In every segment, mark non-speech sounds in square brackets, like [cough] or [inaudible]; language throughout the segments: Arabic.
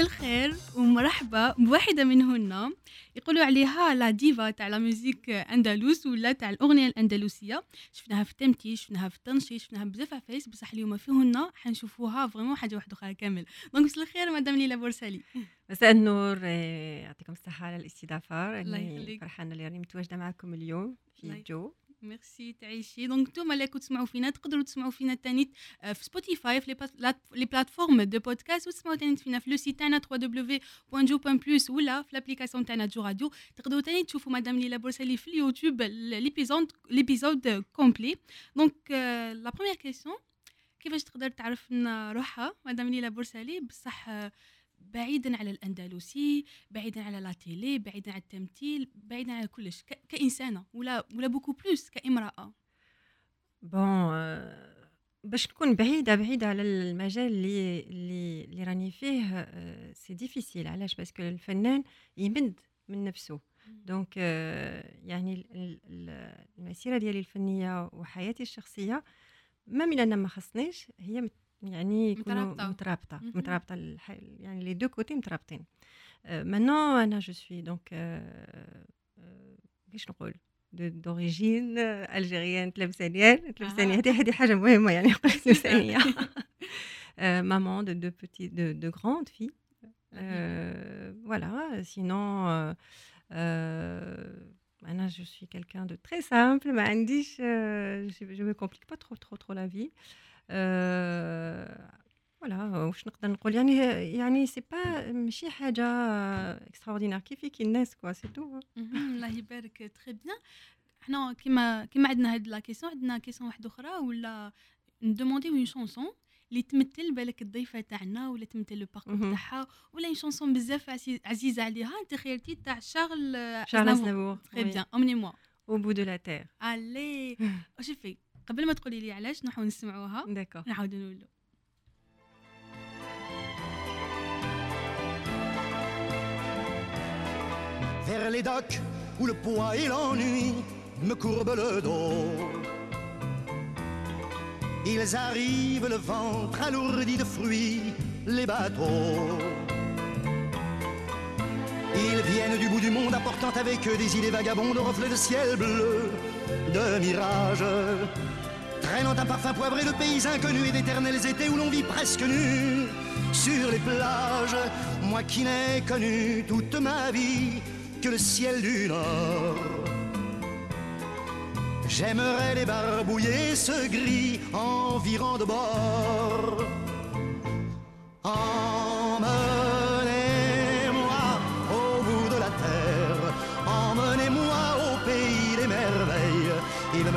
مساء الخير ومرحبا بواحدة منهن. يقولوا عليها la diva تاع la musique andalouse ولا تاع الأغنية الأندلسية. شفناها في التمتي شفناها في التنشيط شفناها بزاف عفايس بصح اليوم فيهن حنشوفوها vraiment حاجة واحدة أخرى كامل. donc مساء الخير مدام ليلى بورسالي. مساء النور آه، يعطيكم الصحة على الاستضافة. الله يخليك. فرحانة اللي راني متواجدة معكم اليوم في. جو ميرسي تعيشي donc نتوما اللي تسمعوا فينا تقدروا تسمعوا فينا تاني آه، في سبوتيفاي في les plat- lat- les plateformes de podcast وتسمعوا تاني فينا في le site تاعنا www.jo.plus ولا في l'application تاعنا جو راديو تقدروا تاني تشوفوا مدام ليلى بورسالي في اليوتيوب l'épisode l'épisode complet donc la première question كيفاش تقدر تعرف لنا روحها مدام ليلى بورسالي بصح بعيدا على الأندلسي بعيدا على la télé بعيدا على التمثيل بعيدا على كلش ك- كإنسانة ولا ولا beaucoup plus كإمرأة. bon آه، باش نكون بعيدة بعيدة على المجال اللي اللي اللي راني فيه آه، c'est difficile. علاش؟ parce que الفنان يمد من نفسه. donc آه، يعني ال- ال- ال- المسيرة ديالي الفنية وحياتي الشخصية ما من أنا ما خصنيش هي يعني يكونوا مترابطة. مترابطة مهم. مترابطة الح- يعني les deux côtés مترابطين maintenant أنا je suis donc كيفاش نقول d'origine algérienne tlemcénienne تلمسانية هذه هذه حاجة مهمة يعني قلت تلمسانية maman de deux petites de deux grandes filles voilà sinon euh, euh, أنا je suis quelqu'un de très simple ما عنديش euh, je, je me complique pas trop trop trop la vie euh, voilà واش نقدر نقول؟ يعني يعني c'est pas ماشي حاجة extraordinaire كيفي كي الناس quoi c'est tout الله يبارك. très bien حنا كيما كيما عندنا هاد la question عندنا question واحدة أخرى ولا ن demand يو une chanson اللي تمثل بالك الضيفة تاعنا ولا تمثل le parcours. تاعها ولا une chanson بزاف عزيز- عزيزة عليها. أنت خيرتي تاع شارل شارل أزنافور très. bien emmenez-moi au bout de la terre. allez شوفي [laughs] قبل ما تقولي لي علاش نحاول نسمعوها d'accord نعاودو نقولو vers les docks où le poids et l'ennui me courbent le dos. Ils arrivent le ventre alourdi de fruits, les bateaux. Ils viennent du bout du monde apportant avec eux des idées vagabondes, reflets de ciel bleu, de mirages. Traînant un parfum poivré de pays inconnus et d'éternels étés où l'on vit presque nu sur les plages. Moi qui n'ai connu toute ma vie que le ciel du Nord. J'aimerais les barbouiller ce gris environ de bord.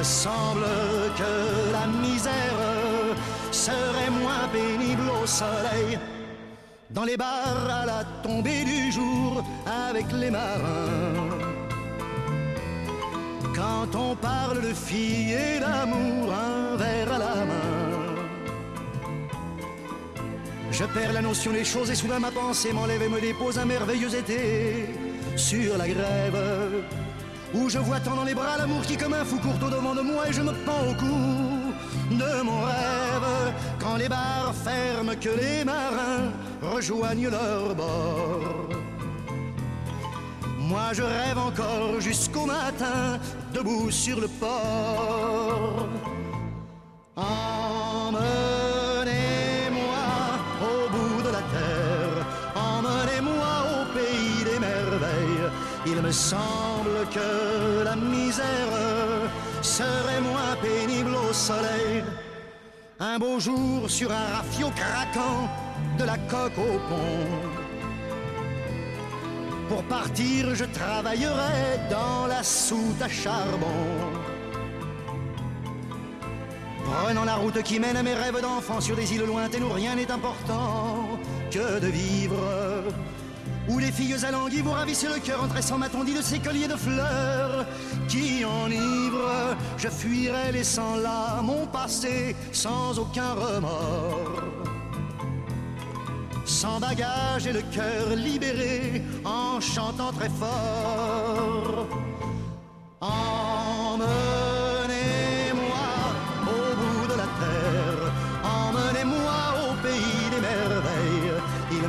Semble que la misère serait moins pénible au soleil. Dans les bars à la tombée du jour avec les marins. Quand on parle de filles et d'amour, un verre à la main. Je perds la notion des choses et soudain ma pensée m'enlève et me dépose un merveilleux été sur la grève. Où je vois tant dans les bras l'amour qui comme un fou court au devant de moi et je me pends au cou de mon rêve. Quand les bars ferment, que les marins rejoignent leur bord. Moi je rêve encore jusqu'au matin, debout sur le port. Il me semble que la misère serait moins pénible au soleil. Un beau jour sur un rafio craquant de la coque au pont. Pour partir, je travaillerai dans la soute à charbon. Prenant la route qui mène à mes rêves d'enfant sur des îles lointaines où rien n'est important que de vivre. Où les filles alanguies vous ravissent le cœur en tressant ma tondie de ces colliers de fleurs qui enivrent. Je fuirai laissant là mon passé sans aucun remords sans bagage et le cœur libéré, en chantant très fort.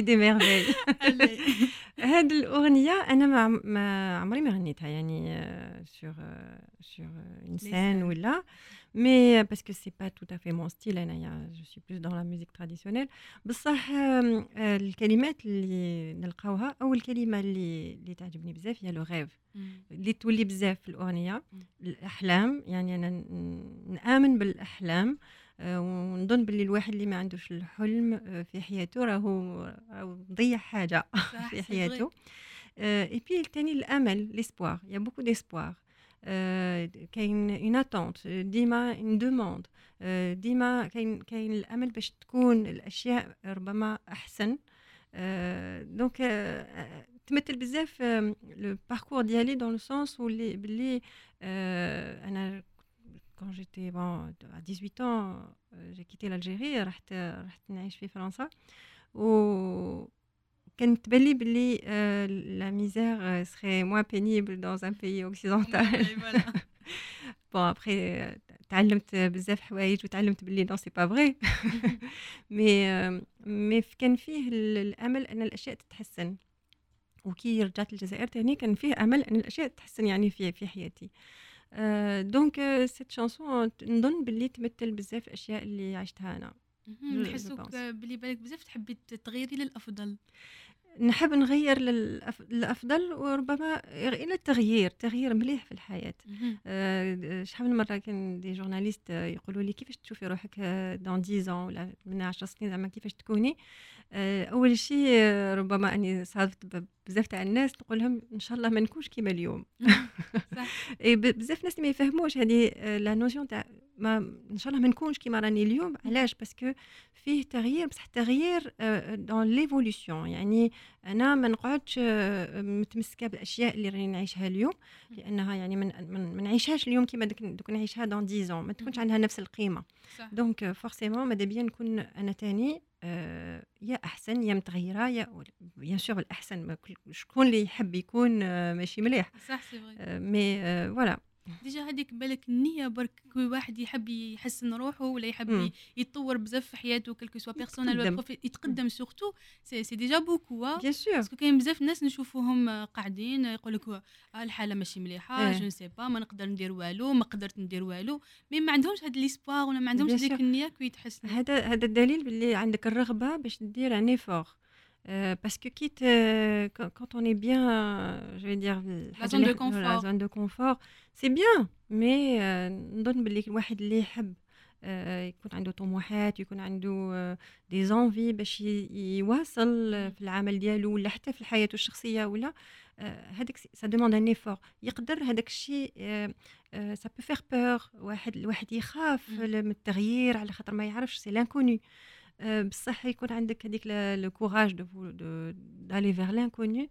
Pays des merveilles. هاد الأغنية أنا ما عم- ما عمري ما غنيتها يعني Les scène scènes. ولا. Que c'est pas tout à fait mon style. أنايا je suis plus dans la musique traditionnelle. بصح آه، الكلمات اللي نلقاوها أول كلمة اللي اللي تعجبني بزاف هي لو غيف اللي تولي بزاف في الأغنية. مم. الأحلام يعني أنا ن- نآمن بالأحلام. آه، ونظن باللي الواحد اللي ما عندوش الحلم آه، في حياته راهو راهو ضيع حاجة [laughs] صح في. حياته. اي بي الثاني الأمل l'espoir y a beaucoup d'espoir كاين une attente ديما une demande ديما كاين كاين الأمل باش تكون الأشياء ربما أحسن. donc تمثل بزاف le parcours ديالي dans le sens واللي باللي آه، أنا quand j'étais bon, à 18 ans euh, j'ai quitté l'Algérie رحت رحت نعيش في فرنسا و كانت تبان لي بلي la misère serait moins pénible dans un pays occidental Ouais, voilà. bon après تعلمت بزاف حوايج وتعلمت بلي non c'est pas vrai mais mais كان فيه ال- الامل ان الاشياء تتحسن وكي رجعت للجزائر تاني كان فيه امل ان الاشياء تتحسن يعني في في حياتي donc cette chanson نظن باللي تمثل بزاف الاشياء اللي عشتها أنا نحسوك. بلي بالك بزاف تحبي تغيري للافضل نحب نغير للأفضل وربما إلى التغيير تغيير مليح في الحياة. آه، شحال من مرة كان des journalistes آه، يقولوا لي كيفاش تشوفي روحك dans 10 ولا من 10 سنين زعما كيفاش تكوني؟ آه، أول شيء آه، ربما أني صادفت بزاف تاع الناس نقول لهم إن شاء الله ما نكونش كيما اليوم. [laughs] بزاف ناس ما يفهموش هذه آه، la notion تاع ما إن شاء الله ما نكونش كيما راني اليوم. علاش؟ parce que فيه تغيير بصح تغيير dans l'évolution يعني أنا ما نقعدش آه، متمسكة بالأشياء اللي راني نعيشها اليوم لأنها يعني من من ما نعيشهاش اليوم كيما دوك نعيشها dans 10 ما تكونش عندها نفس القيمة. donc forcément ماذا بيا نكون أنا تاني آه، يا أحسن يا متغيرة يا bien sûr الأحسن شكون اللي يحب يكون آه، ماشي مليح. صح c'est آه، mais voilà déjà هذيك بالك النية برك كل واحد يحب يحسن روحه ولا يحب مم. يتطور بزاف في حياته que ce soit personnel ولا يتقدم. surtout c'est c'est déjà beaucoup bien sûr parce que كاين بزاف ناس نشوفوهم قاعدين يقول لك الحاله ماشي مليحه إيه. je sais pas ما نقدر ندير والو ما قدرت ندير والو mais ما عندهمش هاد l'espoir ولا ما عندهمش sûr. النيه كي يتحسنوا هذا هذا الدليل باللي عندك الرغبه باش دير un effort parce que كي quand on est bien je veux dire zone de confort. la zone de confort c'est bien mais نظن باللي الواحد اللي يحب آه، يكون عنده طموحات يكون عنده des envies باش ي- يواصل آه، في العمل ديالو ولا حتى في حياته الشخصيه ولا آه، هذاك ça demande un effort يقدر هذاك الشيء ça peut faire peur واحد الواحد يخاف مم. من التغيير على خاطر ما يعرفش c'est l'inconnu بصح يكون عندك هذيك le courage de d'aller vers l'inconnu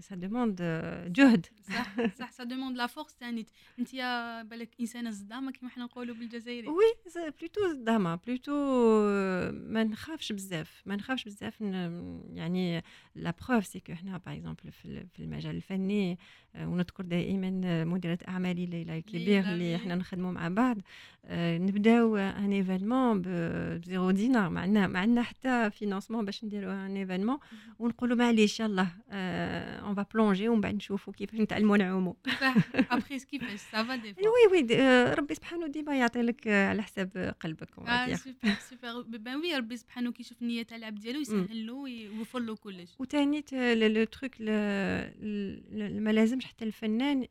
ça demande جهد صح صح ça demande la force تاني انت يا بالك انسانه صدامه كيما حنا نقولوا بالجزائري وي بلوتو زعما بلوتو ما نخافش بزاف ما نخافش بزاف ن- يعني la preuve c'est que حنا par exemple في ال- في المجال الفني آه، ونذكر دائما مديرة اعمالي ليلى كبير ليلى، اللي. إحنا نخدموا مع بعض آه، نبداو un événement ب zéro دينار ما عندنا ما عندنا حتى financement باش نديرو un événement ونقولوا معليش يلا on va plonger ومن بعد نشوفوا كيفاش نتعلموا نعوموا صح ابخي كيفاش سافا دي وي وي آه، ربي سبحانه ديما يعطي لك آه، على حساب قلبك آه. سوبر سوبر بان وي ربي سبحانه كيشوف النيه تاع العبد ديالو يسهل له ويوفر له كلش ل- le truc ما لازمش حتى الفنان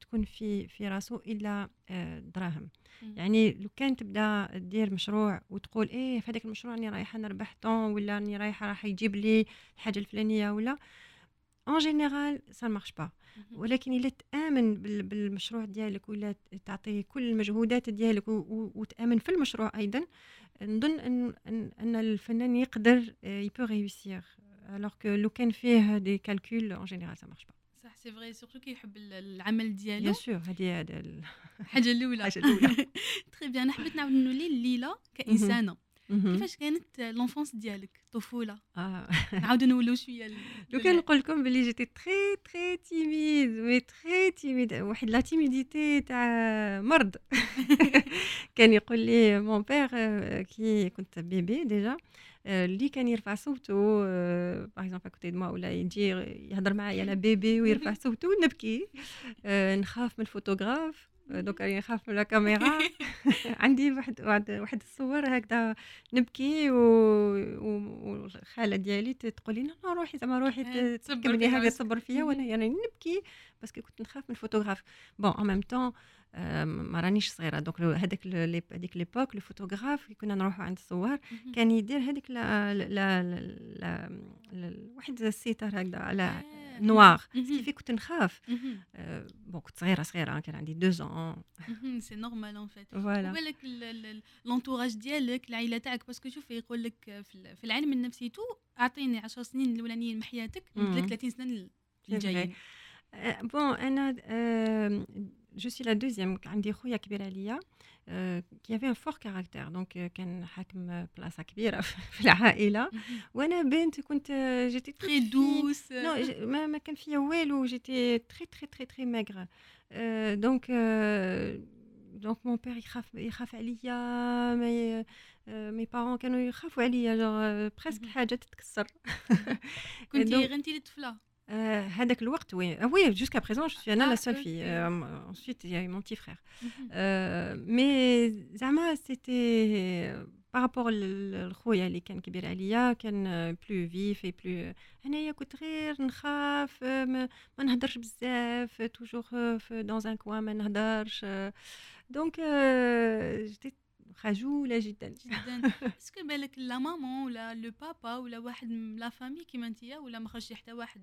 تكون في في راسه إلا آه، دراهم. يعني لو كان تبدا دير مشروع وتقول إيه في هذاك المشروع راني رايحة نربح طون ولا راني رايحة راح يجيب لي الحاجة الفلانية ولا général ça ne marche pas. ولكن إلا تأمن بالمشروع ديالك ولا تعطي كل المجهودات ديالك وتأمن في المشروع أيضا نظن ان ان الفنان يقدر ي peut réussir alors que لو كان فيه des calculs en général ça marche pas صح c'est vrai surtout كيحب العمل ديالو. bien sûr هذه هذه الحاجة الأولى. الحاجة الأولى. très bien حبيت نعاود نولي ليلى كإنسانة. كيفاش كانت l'enfance ديالك الطفوله آه. نعاودو نولو شوية لو [laughs] كان نقول لكم بلي j'étais très très timide mais très timide واحد la timidité تاع مرض. [laughs] كان يقول لي mon père كي كنت bébé déjà اللي كان يرفع صوته par exemple à côté de ولا يجي يهضر معايا أنا bébé ويرفع صوته نبكي نخاف من الفوتوغراف. دوك راني نخاف من الكاميرا [laughs] [laughs] عندي واحد واحد واحد الصور هكذا نبكي والخالة ديالي تقول لي روحي زعما روحي تكملي هكذا تصبر فيا وأنا يعني نبكي parce que كنت نخاف من ال photographe. Bon en même temps ما رانيش صغيره donc هذاك هذيك l'époque ال photographe كي كنا نروحوا عند الصور كان يدير هذيك لا لا لا واحد السيتر هكذا على نوار كيفي كنت نخاف بون كنت صغيره صغيره كان عندي دو زون سي نورمال اون فيت فوالا بالك لونتوراج ديالك العائله تاعك باسكو شوف يقول لك في العلم النفسي تو اعطيني 10 سنين الاولانيين من حياتك نبدلك 30 سنه الجايين بون أنا جو سي لا دوزيام عندي خويا كبير عليا qui avait un fort caractère donc كان حاكم بلاصه كبيره في العائله وأنا بنت كنت j'étais très douce non ما, ما كان فيا والو j'étais très très très très maigre donc donc mon père يخاف يخاف عليا mais mes parents كانوا يخافوا عليا genre presque حاجة تتكسر كنتي غير انت الطفله Euh, [laughs] [laughs] هذاك الوقت oui. Ah oui jusqu'à présent je suis أنا la seule fille. Euh, ensuite il y a eu mon petit frère. Euh, mais زعما c'était par rapport لخويا اللي كان كبير عليا كان plus vif et plus انايا كنت غير نخاف ما, ما نهدرش بزاف toujours dans un coin ما نهدرش donc j'étais خجوله جدا جدا est-ce que بالك la maman ولا le papa ولا واحد من la famille كيما انتيا ولا ما خرجتي حتى واحد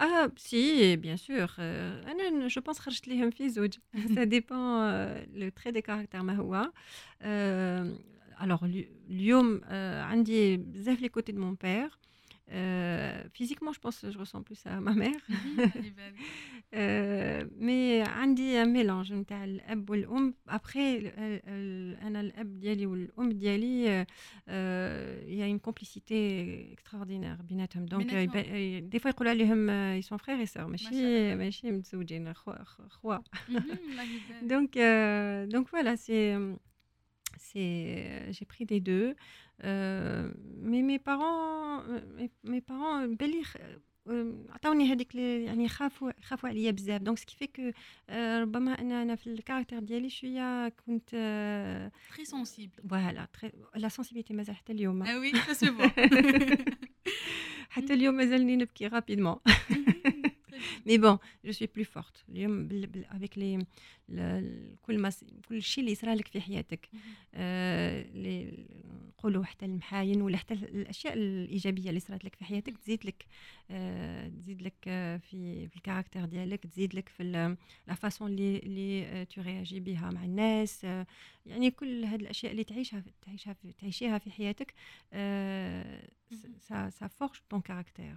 آه c'est bien sûr أنا je pense خرجت ليهم في زوج ça dépend le trait de caractère ما هو alors اليوم عندي بزاف les côtés de mon père Euh, physiquement, je pense que je ressemble plus à ma mère. [laughs] euh, mais عندي un mélange نتاع الاب والام après انا الاب ديالي والام ديالي il y a une complicité extraordinaire بيناتهم دونك دي فوا يقولوا عليهم ils sont frères et sœurs ماشي ماشي متزوجين خوا donc donc voilà c'est c'est j'ai pris des deux euh, mais mes parents mes, mes parents بالي عطاوني هذيك يعني خافوا خافوا عليا بزاف donc ce qui fait que ربما أنا أنا في ال caractère ديالي شوية كنت très sensible voilà la sensibilité مازال حتى اليوم آه oui حتى اليوم مازالني نبكي rapidement mais bon je suis plus forte اليوم avec les كل ما كل شيء اللي لك في حياتك. آه نقولوا حتى المحاين ولا حتى الأشياء الإيجابية اللي صرات لك في حياتك تزيد لك آه تزيد لك في في ال caractère ديالك تزيد لك في la façon اللي اللي tu réagis بها مع الناس. آه يعني كل هذه الأشياء اللي تعيشها تعيشها تعيشيها في حياتك آه ça ça forge ton caractère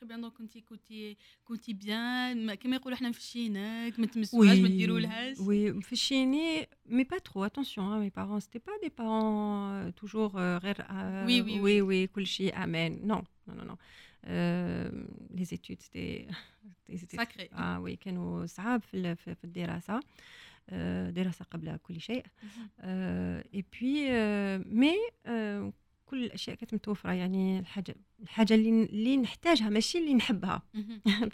très bien donc كنتي كنتي كنتي bien كما يقولوا حنا مفشيناك ما تمسوهاش ما ديرولهاش oui مفشيني mais pas trop attention mes parents c'était pas des parents toujours غير oui oui oui oui كل شيء أمان non non non les études c'était sacré آه oui كانوا صعاب في في الدراسه دراسه قبل كل شيء et puis mais كل الأشياء كانت متوفرة يعني الحاجة الحاجة اللي اللي نحتاجها ماشي اللي نحبها.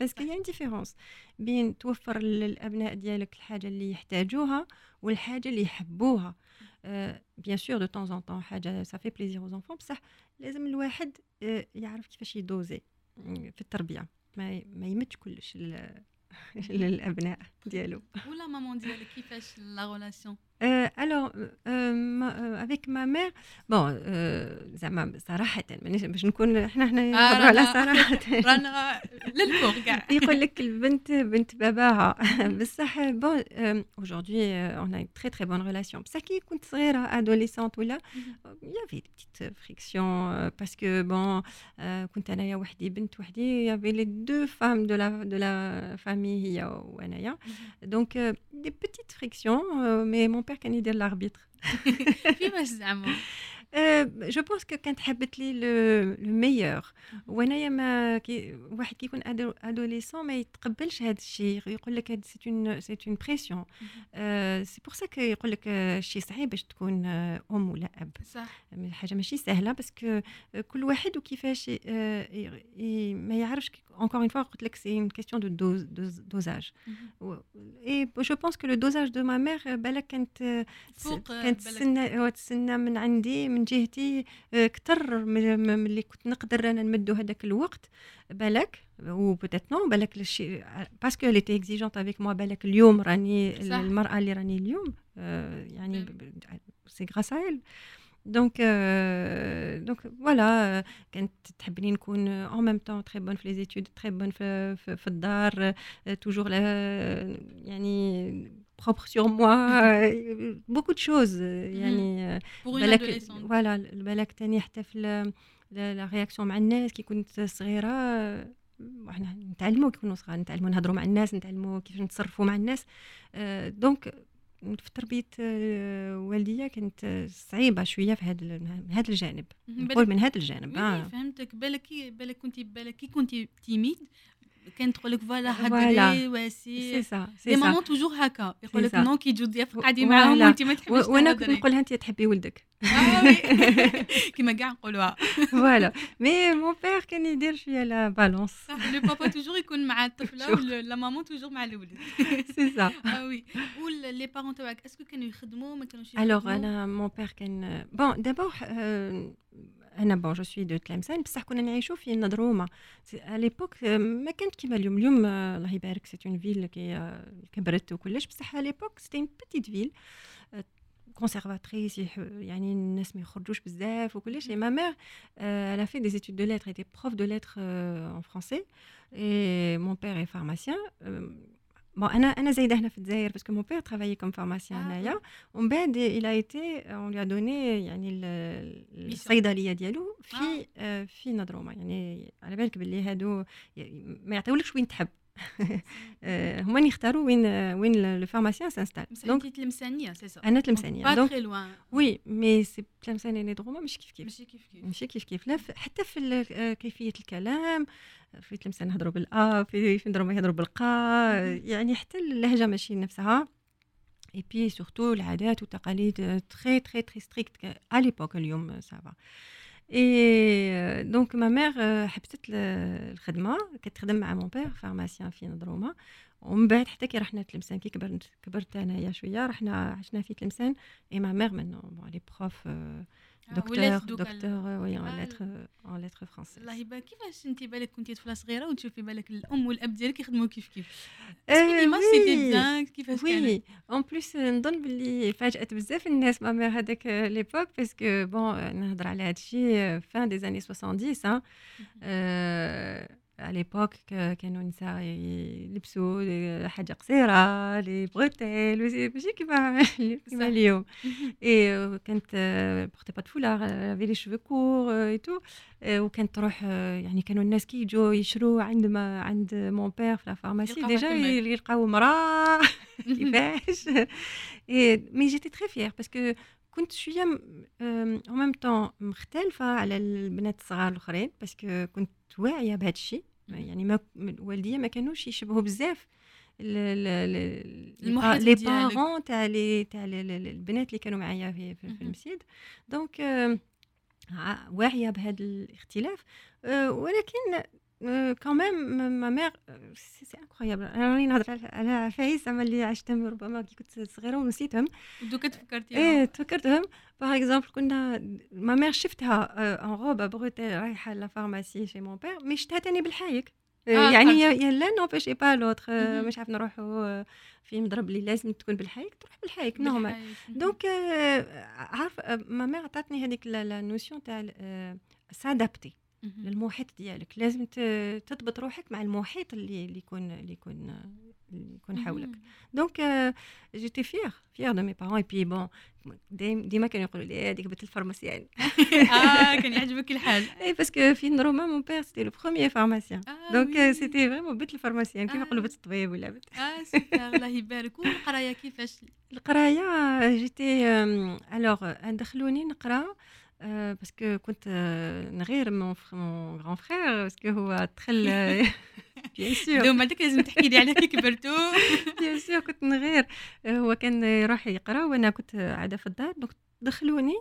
parce que هي différence بين توفر للابناء ديالك الحاجة اللي يحتاجوها والحاجة اللي يحبوها. bien sûr de temps en temps حاجة ça fait plaisir aux enfants بصح لازم الواحد يعرف كيفاش يدوزي في التربية. ما ما يمدش كلش [laughs] للأبناء. ديالو و la maman ديالك كيفاش la relation Euh, alors, euh, euh, avec ma mère, bon, زعما صراحة مانيش باش نكون إحنا حنا نهضروا على صراحة [laughs] رانا للفوق كاع. [laughs] يقول لك البنت بنت باباها. [laughs] بصح بون aujourd'hui on a une très très bonne relation. بصح كي كنت صغيرة adolescente ولا il y avait des petites frictions parce que bon كنت أنايا وحدي بنت وحدي il y avait les deux femmes de la de la famille هي وأنايا. [laughs] donc des petites frictions mais mon père كان يدير l'arbitre. كيفاش زعما je pense que كانت حبت لي le meilleur وانايا ما كي واحد كيكون adolescent ما يتقبلش هذا الشيء يقول لك c'est une c'est une pression c'est pour ça يقول لك شيء صعيب باش تكون ام ولا اب صح حاجة ماشي سهله parce que كل واحد وكيفاش ما يعرفش encore une fois قلت لك c'est une question de dosage et je pense que le dosage de ma mère بالك كانت كانت تسنى تسنى من عندي من جهتي أكثر من اللي كنت نقدر أنا نمدو هذاك الوقت بالك ou peut-être non بالك الشيء parce qu'elle était exigeante avec moi بالك اليوم راني المراه اللي راني اليوم يعني c'est grâce à donc donc voilà كانت تحبني نكون en même temps très bonne في les études très bonne في, في, في الدار toujours يعني propre sur moi beaucoup de choses يعني بالك voilà بالك تاني حتى في la réaction مع الناس كي كنت صغيره إحنا نتعلموا كي كنا صغار نتعلموا نهضروا مع الناس نتعلموا كيفاش نتصرفوا مع الناس donc في تربية والديا كانت صعيبة شوية في هذا هذا الجانب. نقول من هذا الجانب آه. فهمتك. بالك بالك كنت بالك كي كنت timide كانت تقول لك voilà هكذا oui c'est c'est ça c'est maman toujours هكا يقول لك non كي تجو ضياف قاعدي معاهم وانت ما تحبيش وأنا كنت نقول لها انت تحبي ولدك كيما كاع نقولوها voilà mais mon père كان يدير شوية la balance صح le papa toujours يكون مع الطفله و la maman toujours مع الولد سي سا آه oui و les parents تاعك est-ce que كانوا يخدموا ما كانوش يخدموا alors أنا mon père كان bon d'abord أنا bon je suis de تلمسان بصح كنا نعيشوا في نضرومه على l'époque ما كانت كيما اليوم. اليوم الله يبارك c'est une ville كي كبرت وكلش بصح على l'époque c'était une petite ville conservatrice يعني الناس ما يخرجوش بزاف وكلش et ma mère euh, elle a fait des études de lettres. Elle était prof de lettres euh, en français. Et mon père est pharmacien. Euh, Bon, أنا أنا زايده هنا في الجزائر parce que mon père travaillait comme pharmacien هنايا ومن بعد il a été on lui donnait يعني الصيدليه ديالو في. في نضرومه يعني على بالك باللي هادو ما يعطيولكش وين تحب هما اللي يختاروا وين وين le pharmacien s'installe donc تلمسانيه سي سا أنا تلمسانيه donc très loin oui mais c'est تلمسانيه لي ندرومه ماشي كيف كيف ماشي كيف كيف ماشي كيف كيف لا حتى في كيفيه الكلام في تلمسان نهضروا بالأ في في نضرومه يهضروا بالقا يعني حتى اللهجة ماشي نفسها et puis surtout العادات والتقاليد très très très strictes à l'époque اليوم ça va et donc ma mère حبست الخدمه كتخدم مع mon père pharmacien في نضرومه ومن بعد حتى كي رحنا تلمسان كي كبرت كبرت انايا شوية رحنا عشنا في تلمسان et ma mère منو elle est prof docteur docteur oui en lettres en lettres françaises الله يبارك كيفاش انت بالك كنتي طفله صغيره وتشوفي بالك الام والاب ديالك يخدموا كيف كيف c'était bien كيفاش كان oui en plus نظن باللي فاجات بزاف الناس ma mère هذاك l'époque parce que bon نهضر على هذا الشيء fin des années 70 à l'époque كانوا النساء يلبسوا حاجة قصيره les bretelles ماشي كيما كيما اليوم et كانت portait pas foulard avait les cheveux courts et tout وكانت تروح يعني كانوا الناس كي يجوا يشروا عند ما عند mon père في la pharmacie déjà يلقاو مراه كيفاش mais j'étais très fière parce que كنت شوية en même temps مختلفة على البنات الصغار الأخرين parce que كنت واعية بهذا الشيء. يعني ما والديا ما كانوش يشبهوا بزاف les parents تاع les تاع البنات اللي كانوا معايا في, في, المسجد donc واعية بهذا الاختلاف. ولكن كمان ma mère c'est incroyable أنا راني نهضر على عفايس زعما اللي عشتهم ربما كي كنت صغيره ونسيتهم دوكا تفكرتيهم إيه تفكرتهم par exemple كنا ma mère شفتها en robe bretelles رايحه la pharmacie chez mon père mais شفتها تاني بالحايك يعني l'un n'empêchait pas l'autre مش عارف نروحوا في مضرب اللي لازم تكون بالحيك تروح بالحيك normal donc عارف ماما عطاتني هذيك la notion تاع s'adapter للمحيط ديالك. لازم تضبط روحك مع المحيط اللي اللي يكون اللي يكون اللي يكون حولك. donc j'étais fière fière de mes parents et puis bon ديما كانوا يقولوا لي هذيك بنت ال pharmacien [laughs] آه كان يعجبك الحال. [laughs] et parce que في ندرومه mon père c'était le premier pharmacien donc c'était vraiment بنت ال pharmacien كيما يقولوا بنت الطبيب ولا بنت؟ آه سوبر الله يبارك. والقرايه كيفاش؟ القراية j'étais alors دخلوني نقرأ parce que كنت نغير mon grand frère parce que هو دخل bien sûr دوما هذاك لازم تحكي لي على كي كبرتوا bien sûr كنت نغير هو كان يروح يقرا وأنا كنت قاعدة في الدار donc دخلوني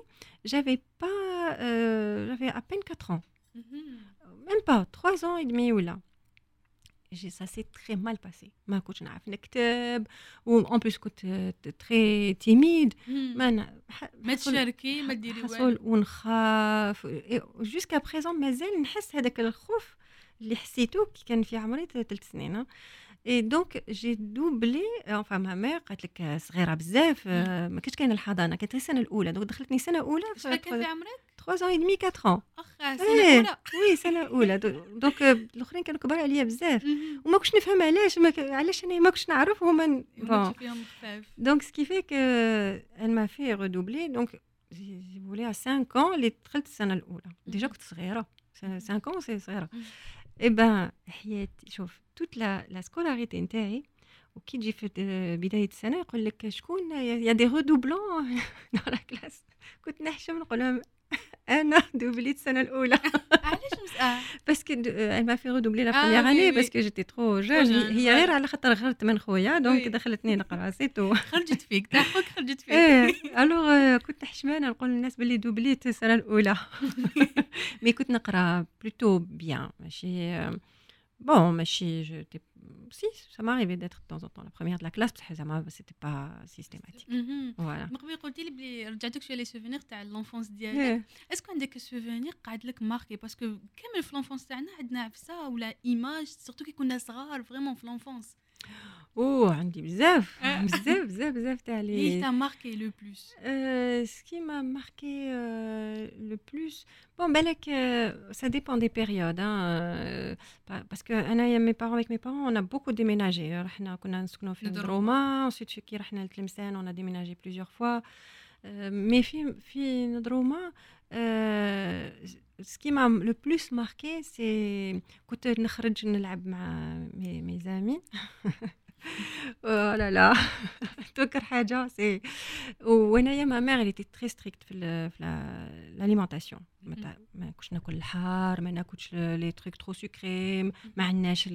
j'avais pas j'avais à peine 4 ans. Même pas 3 ans et demi ولا ça s'est très mal passé. ما كنتش نعرف نكتب و en plus كنت très timide ما ما نشاركي ما ديري والو ونخاف jusqu'à présent مازال نحس هذاك الخوف اللي حسيته كي كان في عمري ثلاث سنين et donc j'ai doublé enfin ma mère قالت لك صغيره بزاف ما كانتش كاينة الحضانه كانت السنة الاولى donc دخلتني سنه اولى شحال كان في عمرك 3 ans et demi 4 ans. اخ سنه اولى oui سنه اولى donc الاخرين كانوا كبار عليا بزاف. وما كنتش نفهم علاش علاش أنا ما كنتش نعرف هما bon donc ce qui fait qu'on m'a fait redoubler donc j'avais 5 ans اللي دخلت السنة الاولى déjà كنت صغيره 5 ans c'est صغيره et ben حياتي شوف toute la la scolarité نتاعي وكي تجي في بداية السنة يقول لك شكون؟ y a des redoublants la classe كنت نحشم نقول لهم أنا دوبليت السنة الاولى علاش parce que fait redoubler la première année parce que j'étais trop jeune. هي غير على خاطر غرت من خويا donc دخلتني نقرا c'est tout خرجت فيك ضحك خرجت فيك alors كنت حشمانه نقول للناس باللي دوبليت السنة الاولى mais كنت نقرا plutôt bien ماشي bon ماشي j'étais si, ça m'arrivait d'être de temps en temps la première de la classe, parce que c'était pas systématique. Voilà. ما قبل قلتي لي رجعتك شوية les souvenirs تاع l'enfance ديالك est-ce que عندك souvenir قعد لك marqué parce que كامل في l'enfance تاعنا عندنا عفسه ولا image surtout كي كنا صغار vraiment في l'enfance اوه عندي بزاف بزاف بزاف بزاف تاع لي اللي تاع marqué le plus سكي ما ماركي لو بلوس بون بالك ça dépend des périodes hein parce que انايا مي بارون avec mes parents on a beaucoup déménagé. رحنا كنا نسكنوا في دروما ensuite كي رحنا لتلمسان on a déménagé plusieurs fois. مي في في ندروما ce qui m'a le plus marqué c'est كنت نخرج نلعب مع mes amis [laughs] oh là là. تذكر حاجة c'est وانايا ma mère était très stricte في l'alimentation ما كنتش ناكل الحار ما ناكلش les trucs trop sucrés ما عندناش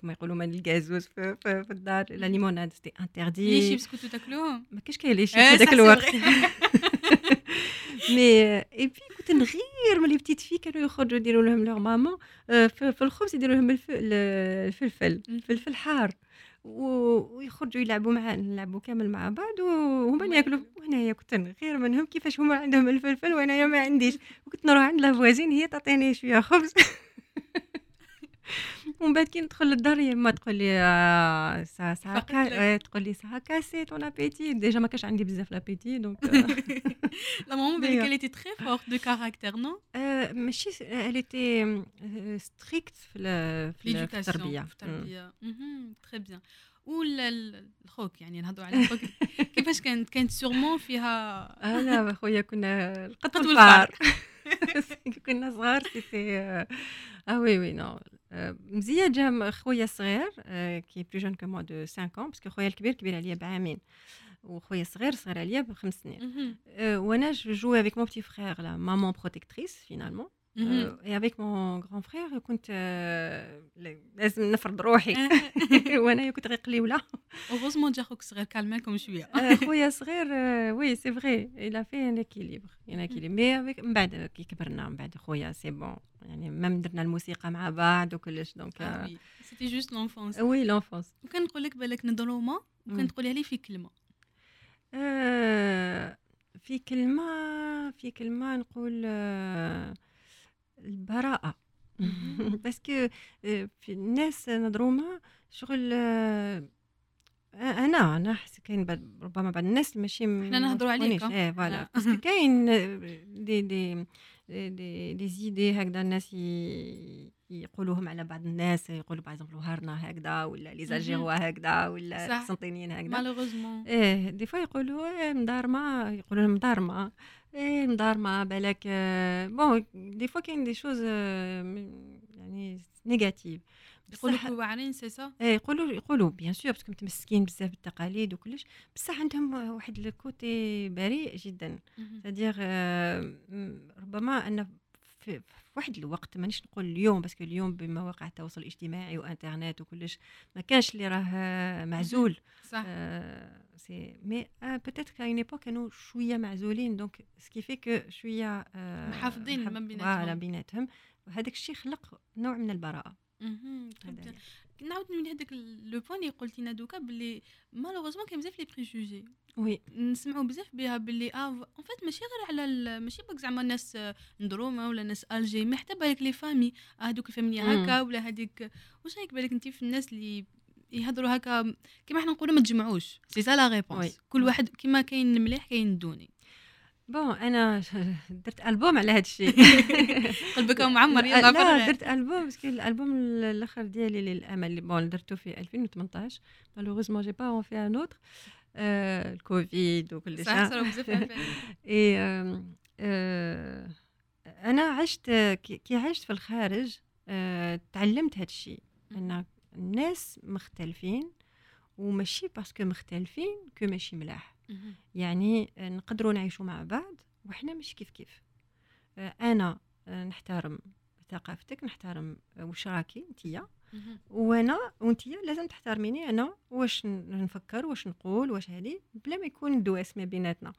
كما يقولوا ما الغازوز في, في, في الدار la limonade c'était interdit les chips كنتو تاكلوهم ما كاش كاين les chips في ذاك الوقت mais et puis كنت نغير من les petites filles كانوا يخرجوا يديروا لهم leurs mamans في الخبز يديروا لهم الفلفل الفلفل حار ويخرجوا يلعبوا مع نلعبوا كامل مع بعض وهما ياكلوا وهنايا كنت نغير منهم كيفاش هما عندهم الفلفل وانايا ما عنديش. وكنت نروح عند la voisine هي تعطيني شوية خبز. [laughs] ومن بعد كي ندخل للدار يا ما تقول لي آه ça ça ca... تقول لي ça casse ton appétit déjà ما كانش عندي بزاف l'appétit donc [laughs] la maman بالك elle était très forte de caractère non ماشي elle était strict في في التربية. في التربية. très bien والخوك يعني نهضروا على الخوك. [laughs] كيفاش كانت؟ كانت sûrement فيها أنا خويا كنا [laughs] القط والفار. [laughs] كنا صغار c'était آه oui oui non مزيان جا خويا الصغير qui est plus jeune que moi de 5 ans parce que خويا الكبير كبير عليا بعامين. وخويا الصغير صغير عليا بخمس سنين. وأنا je jouais avec mon petit frère la maman protectrice finalement et avec mon grand frère كنت لازم نفرض روحي. [laughs] وأنا كنت غير قليولة. [laughs] heureusement جا خوك صغير calmakom شوية [laughs] خويا صغير oui c'est vrai il a fait un équilibre un équilibre mais من بعد كي كبرنا من بعد خويا c'est bon يعني même درنا الموسيقى مع بعض وكلش donc c'était juste لونفونس وي لونفونس وكان نقول لك بالك ندروما وكان تقولها لي في كلمة. في كلمة في كلمة نقول البراءة. [laughs] parce que في الناس ندروما شغل آه، أنا أنا حس كاين ربما بعض الناس ماشي إحنا نهضروا عليك إيه voilà. parce que [laughs] كاين des des des des idées هكذا الناس يقولوهم على بعض الناس يقولوا par exemple وهرانا هكذا ولا les Algérois هكذا ولا القسنطينيين هكذا. malheureusement إيه des fois يقولوا إيه مدارمة يقولوا لهم مدارمة. إيه مدارمه بالك bon des fois كاين des choses يعني négatives يقولوا لك واعرين سي سا إيه يقولوا يقولوا bien sûr parce que متمسكين بزاف بالتقاليد وكلش بصح عندهم واحد ال côté بريء جدا. ça dire ربما أن في واحد الوقت مانيش نقول اليوم parce que اليوم بمواقع التواصل الاجتماعي وإنترنت وكلش ما كانش اللي راه معزول. صح. آه c'est mais آه peut-être كاين époque كانوا شوية معزولين donc ce qui fait que شوية آه محافظين من بيناتهم. voilà بيناتهم. وهذاك الشيء خلق نوع من البراءة. نعاود من هذاك le point اللي قلتينا دوكا باللي malheureusement كاين بزاف les préjugés oui نسمعوا بزاف بها باللي آه en fait ماشي غير على ماشي بك زعما ناس ندروما ولا ناس Alger mais حتى بالك les familles هذوك الفاميليا هكا ولا هذيك واش رايك بالك انت في الناس اللي يهضروا هكا كيما حنا نقولوا ما تجمعوش c'est ça la réponse كل واحد كيما كاين المليح كاين الدوني bon أنا درت ألبوم على هذا الشيء. [laughs] قلبك معمر يلا لا درت ألبوم parce que الألبوم الأخر ديالي للأمل bon درته في 2018 مالوغوزمون جي با اون في ان اوتر الكوفيد وكل شيء صح صاروا بزاف اي أنا عشت كي عشت في الخارج تعلمت هذا الشيء. أن الناس مختلفين وماشي باسكو مختلفين كو ماشي ملاح. يعني نقدروا نعيشوا مع بعض وحنا مش كيف كيف. أنا نحترم ثقافتك نحترم واش راكي انتيا وأنا وانتيا لازم تحترميني أنا واش نفكر واش نقول واش هذه بلا ما يكون دواس ما بيناتنا.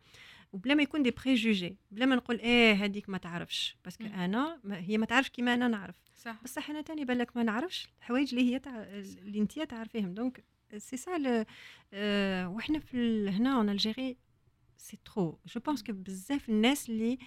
وبلا ما يكون des préjugés بلا ما نقول إيه هذيك ما تعرفش. parce que أنا ما هي ما تعرفش كيما أنا نعرف. صح. بصح أنا تاني بالك ما نعرفش الحوايج اللي هي تع... اللي انت تعرفيهم. donc c'est ça euh, وحنا في هنا en Algérie c'est trop je pense que بزاف الناس اللي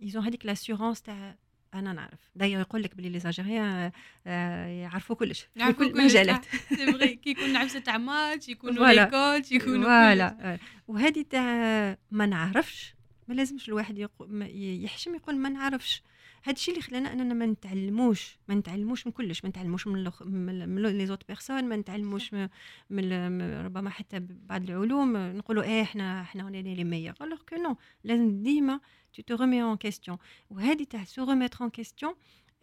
ils ont هذيك l'assurance تاع أنا نعرف داير يقول لك بلي لي زاجيريان يعرفوا كلش في كل المجالات سي فغي كي يكون عفسه تاع ماتش يكونوا ليكول يكونوا فوالا وهذه تاع ما نعرفش ما لازمش الواحد يحشم يقول ما نعرفش هذا الشيء اللي خلانا أننا ما نتعلموش ما نتعلموش من كلش ما نتعلموش من لخ... من لي زوت بيرسون ما نتعلموش من, من ربما حتى بعض العلوم نقولوا إيه إحنا إحنا هنا لي ميور الوغ كو نو لازم ديما tout tout remet en question وهذه تاع se remettre en question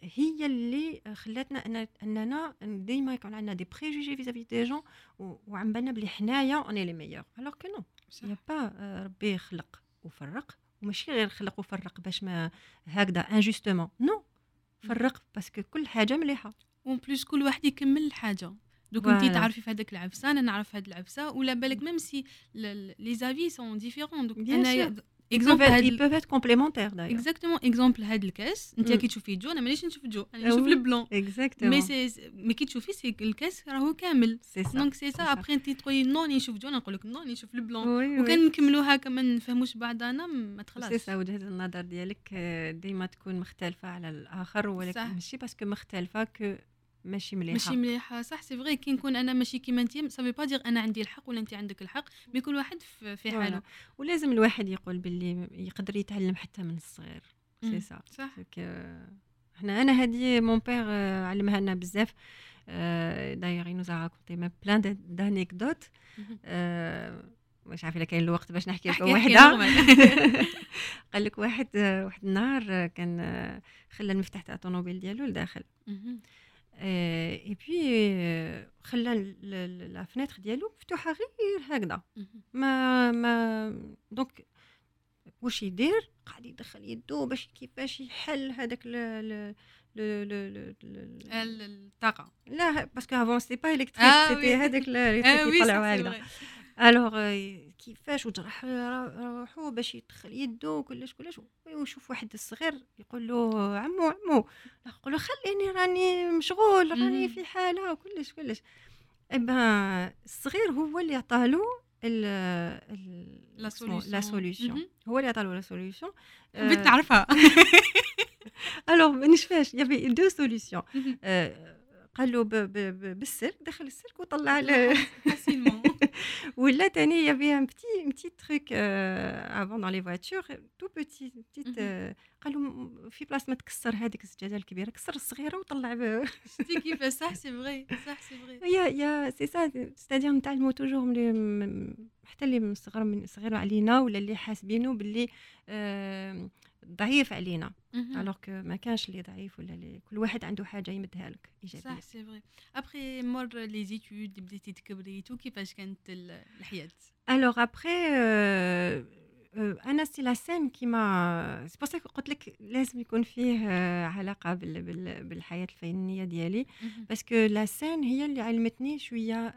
هي اللي خلاتنا أننا ديما يكون عندنا des préjugés vis-à-vis des gens وعم بالنا بلي حنايا on est les meilleurs alors que non يا با ربي خلق وفرق. وماشي غير خلق وفرق باش ما هكذا injustement non فرق parce que كل حاجة مليحة. en plus كل واحد يكمل الحاجة. donc انت تعرفي في هذاك العفسة أنا نعرف هاد العفسة ولا بالك même si les avis sont différents donc أنا exemple هاد bouf être complémentaires d'ailleurs exactement exemple هاد الكاس انت كي تشوفي jaune أنا مانيش نشوف jaune أنا نشوف ال blanc exactement mais si mais كي تشوفي c'est الكاس راهو كامل donc c'est ça après انت تقولي non راني نشوف jaune نقول لك non راني نشوف ال blanc وكان نكملوا هكا ما نفهموش بعضنا ما تخلصش سي سا وجهه النظر ديالك ديما تكون مختلفه على الآخر ولكن ماشي parce que مختلفه que ماشي مليحة. ماشي مليحة صح c'est vrai كي نكون أنا ماشي كيما انت ça veut pas dire أنا عندي الحق ولا انت عندك الحق mais كل واحد في حاله. ولازم الواحد يقول باللي يقدر يتعلم حتى من الصغير سي سا صح. إحنا أنا هذه mon père علمها لنا بزاف دايم nous racontait plein d'anecdotes مش عارفة كاين الوقت باش نحكي لكم وحدة. [laughs] قال لك واحد واحد النهار كان خلى المفتاح تاع الطوموبيل ديالو لداخل. اي بي خلى la fenêtre ديالو مفتوحة غير هكذا. ما ما donc واش يدير؟ قاعد يدخل يدو باش كيفاش يحل هذاك الطاقة. لا parce que avant c'est pas électrique c'était هذاك اللي يطلعوا [laughs] هكذا. alors كيفاش وجرح روحو باش يدخل يدو وكلش كلش ويشوف واحد الصغير يقول له عمو عمو يقول له خليني راني مشغول راني في حاله وكلش كلش ابا الصغير هو اللي عطالو la solution هو اللي عطالو la solution حبيت نعرفها il y avait deux solutions. Euh, قال له بالسلك دخل السلك وطلع ولا تاني il y avait un petit un petit truc euh, avant dans les voitures tout petit petite euh, قال له في بلاصه ما تكسر هذيك الزجاجة الكبيرة كسر الصغيرة وطلع شتي كيفاش صح c'est vrai صح c'est vrai يا يا c'est ça c'est-à-dire نتعلموا toujours حتى اللي من صغر من صغير علينا ولا اللي حاسبينه باللي ضعيف علينا. alors que ما كانش اللي ضعيف ولا اللي كل واحد عنده حاجة يمدها لك إيجابية. صح سي vrai après مور les études بديتي تكبري تو كيفاش كانت الحياة alors après أنا c'est la scène كيما c'est pour قلت لك لازم يكون فيه علاقة بال بال بالحياة الفنية ديالي. parce que la scène هي اللي علمتني شوية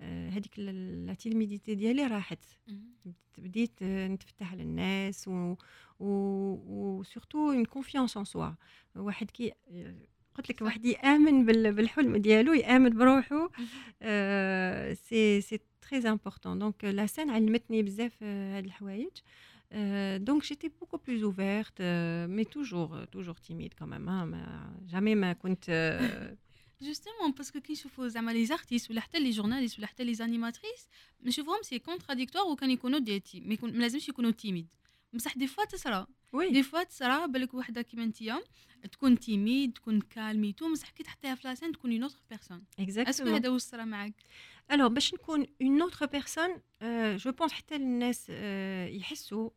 هذيك la timidité ديالي راحت. بديت نتفتح على الناس و و surtout une confiance en soi واحد كي قلت لك واحد يآمن بالحلم ديالو يآمن بروحه c'est c'est très important donc la scène علمتني بزاف هاد الحوايج. donc j'étais beaucoup plus ouverte mais toujours toujours timide كمان ما jamais ما كنت justement parce que كي نشوفوا زعما les artistes ولا حتى les journalistes ولا حتى les animatrices نشوفهم c'est contradictoire وكان يكونوا دي تي ما لازمش يكونوا timides بصح des fois تصرا وي des fois تصرا بالك وحده كيما انتيا تكون timide تكون calme et tout بصح كي تحطيها في la scène تكون une autre personne est-ce que هذا واش صرا معاك alors باش نكون une autre personne je pense حتى الناس uh, يحسوا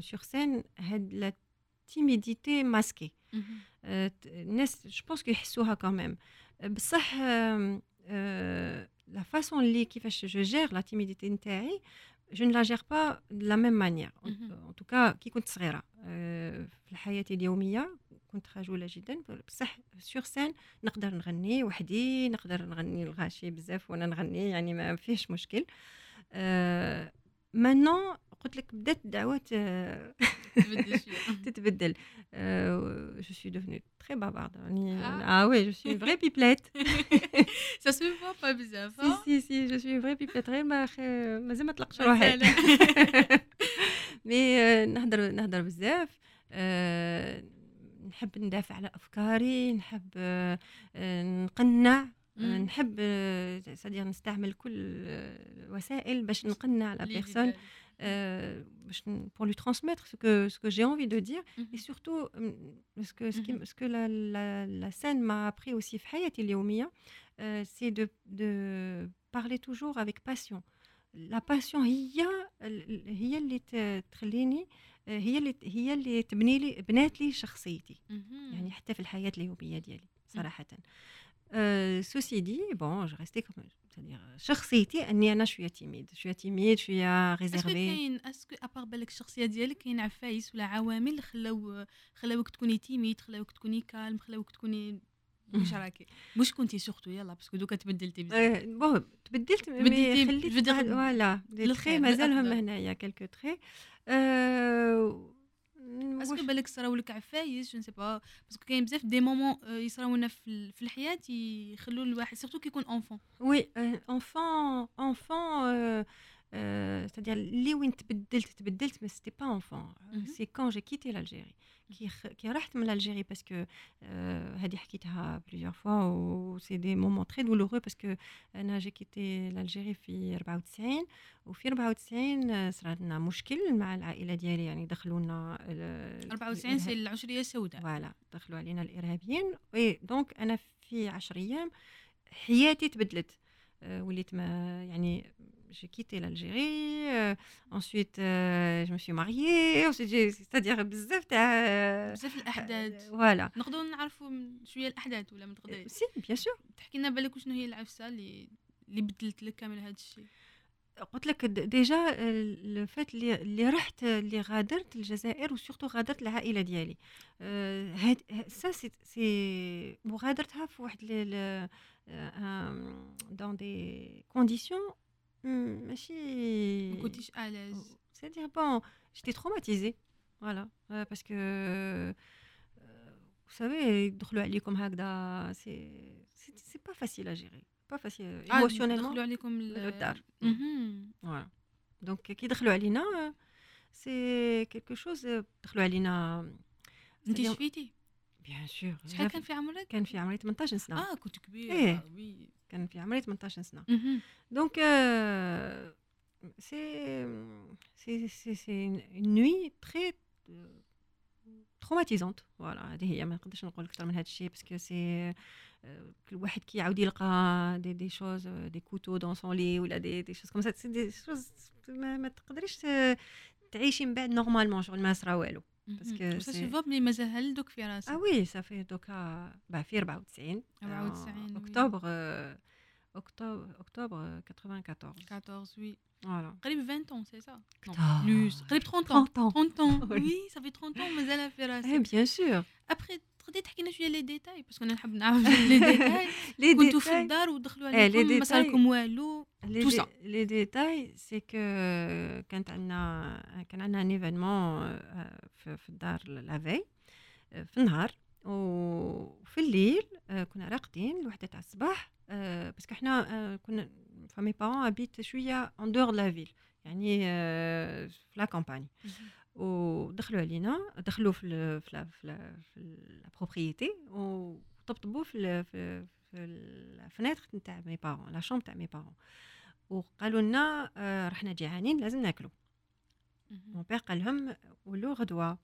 sur uh, scène هاد la timidité masquée الناس je pense que يحسوها quand même بصح la façon اللي كيفاش je gère la timidité نتاعي gère pas de la même manière. En tout cas كي كنت صغيرة في الحياة اليومية كنت خجولة جدا. بصح sur scène نقدر نغني وحدي نقدر نغني الغاشي بزاف وأنا نغني يعني ما فيهش مشكل. mais non قلت لك بدأت الدعوات [laughs] تتبدل très bavarde يعني آه oui je suis vraie pipelette ça se voit pas بزاف c'est c'est c'est je suis vraie pipelette غير ما مازال ما طلقش روحي مي نهضر نهضر بزاف. نحب ندافع على أفكاري نحب نقنع نحب سادير نستعمل كل الوسائل باش نقنع على بيرسون pour lui transmettre ce que, ce que j'ai envie de dire. Mm -hmm. Et surtout, ce que, ce, qui, mm -hmm. ce que la, la, la scène m'a appris aussi, euh, c'est de, de parler toujours avec passion. La passion هي هي اللي تخليني هي اللي هي اللي تبني لي بنات لي شخصيتي يعني حتى في الحياه اليوميه ديالي صراحه ça aussi dépend je reste شخصيتي أني أنا شوية timide شوية timide شوية réservée كاين est-ce que à part بالك الشخصية ديالك كاين عفايس ولا عوامل خلاو خلاوك تكوني timide خلاوك تكوني calme خلاوك تكوني واش راكي واش كنتي surtout يلا parce que دوكا تبدلتي بزاف. bon تبدلت mais خليت voilà les traits مازالهم هنايا quelques traits est-ce que بالك صراو لك عفايس je ne sais pas parce que كاين بزاف des moments يصراو لنا في الحياة يخلوا الواحد surtout كي يكون enfant oui enfant enfant c'est-à-dire اللي وين تبدلت تبدلت mais c'était pas enfant. C'est quand j'ai quitté l'Algérie. كي كي رحت من l'Algérie parce que هذه حكيتها plusieurs fois و c'est des moments très douloureux parce que أنا j'ai quitté l'Algérie في 94 وفي 94 صرا لنا مشكل مع العائله ديالي يعني دخلوا لنا 94 c'est العشريه السوداء voilà دخلوا علينا الارهابيين oui donc أنا في 10 أيام حياتي تبدلت وليت ما يعني j'ai quitté l'Algérie. Euh, ensuite, euh, je me suis mariée. C'est-à-dire بزاف تاع بزاف الاحداث voilà نقدروا نعرفوا شوية الاحداث ولا ما تقدريش si bien sûr تحكي لنا بالك شنو هي العفسه اللي اللي بدلت لك كامل هذا الشيء قلت لك déjà le fait اللي اللي رحت اللي غادرت الجزائر و surtout غادرت العائله ديالي هاد سا سي سي وغادرتها في واحد dans des conditions ماشي ما كنتيش à l'aise c'est-à-dire bon j'étais traumatisée voilà parce que vous savez يدخلوا عليكم هكذا c'est c'est pas facile à gérer pas facile émotionnellement يدخلوا عليكم للدار voilà donc كي يدخلوا علينا c'est quelque chose دخلوا علينا انت اليوم- شفيتي bien sûr شحال كان في عمرك كان في عمري 18 سنه آه كنت كبير إيه. آه، oui كان في عمري 18 سنه مهم. donc euh, c'est c'est c'est c'est une une nuit très traumatisante voilà هذه هي ما نقدرش نقول أكثر من هذا الشيء parce que c'est كل واحد كي يعاود يلقى des des choses des couteaux dans son lit ولا des des choses comme ça c'est des choses ما, ما تقدريش ت- تعيشي من بعد normalement شغل ما صرا والو مهم. que ça c'est- se voit بلي مازال هلدوك في راسك آه oui ça fait donc bah في 94 94 آه، oui. اكتوبر آه، اكتوبر اكتوبر 94 14 oui voilà قريب 20 ans c'est ça? Non Putain. plus. قريب 30 ans. 30 ans. 30 ans. [laughs] Oui. oui ça fait 30 ans مازال في إيه راسك bien sûr après تقدري تحكي لنا شوية les détails؟ parce que أنا نحب نعرف [laughs] les détails. لي كنتوا في الدار ودخلوا لي عليكم ما. صارلكم والو دي- ça. les détails c'est que كانت عندنا كان عندنا un événement في, في الدار la veille في النهار. وفي الليل آه، كنا راقدين الوحده تاع الصباح parce que حنا كنا mes parents habitent شوية en dehors la ville يعني في la campagne ودخلوا علينا دخلوا في في la في la في la propriété وطبطبوا في في في الفناتر نتاع mes parents la chambre تاع mes parents وقالوا لنا آه، رحنا جيعانين لازم ناكلوا. mon père قال لهم ولوا غدوه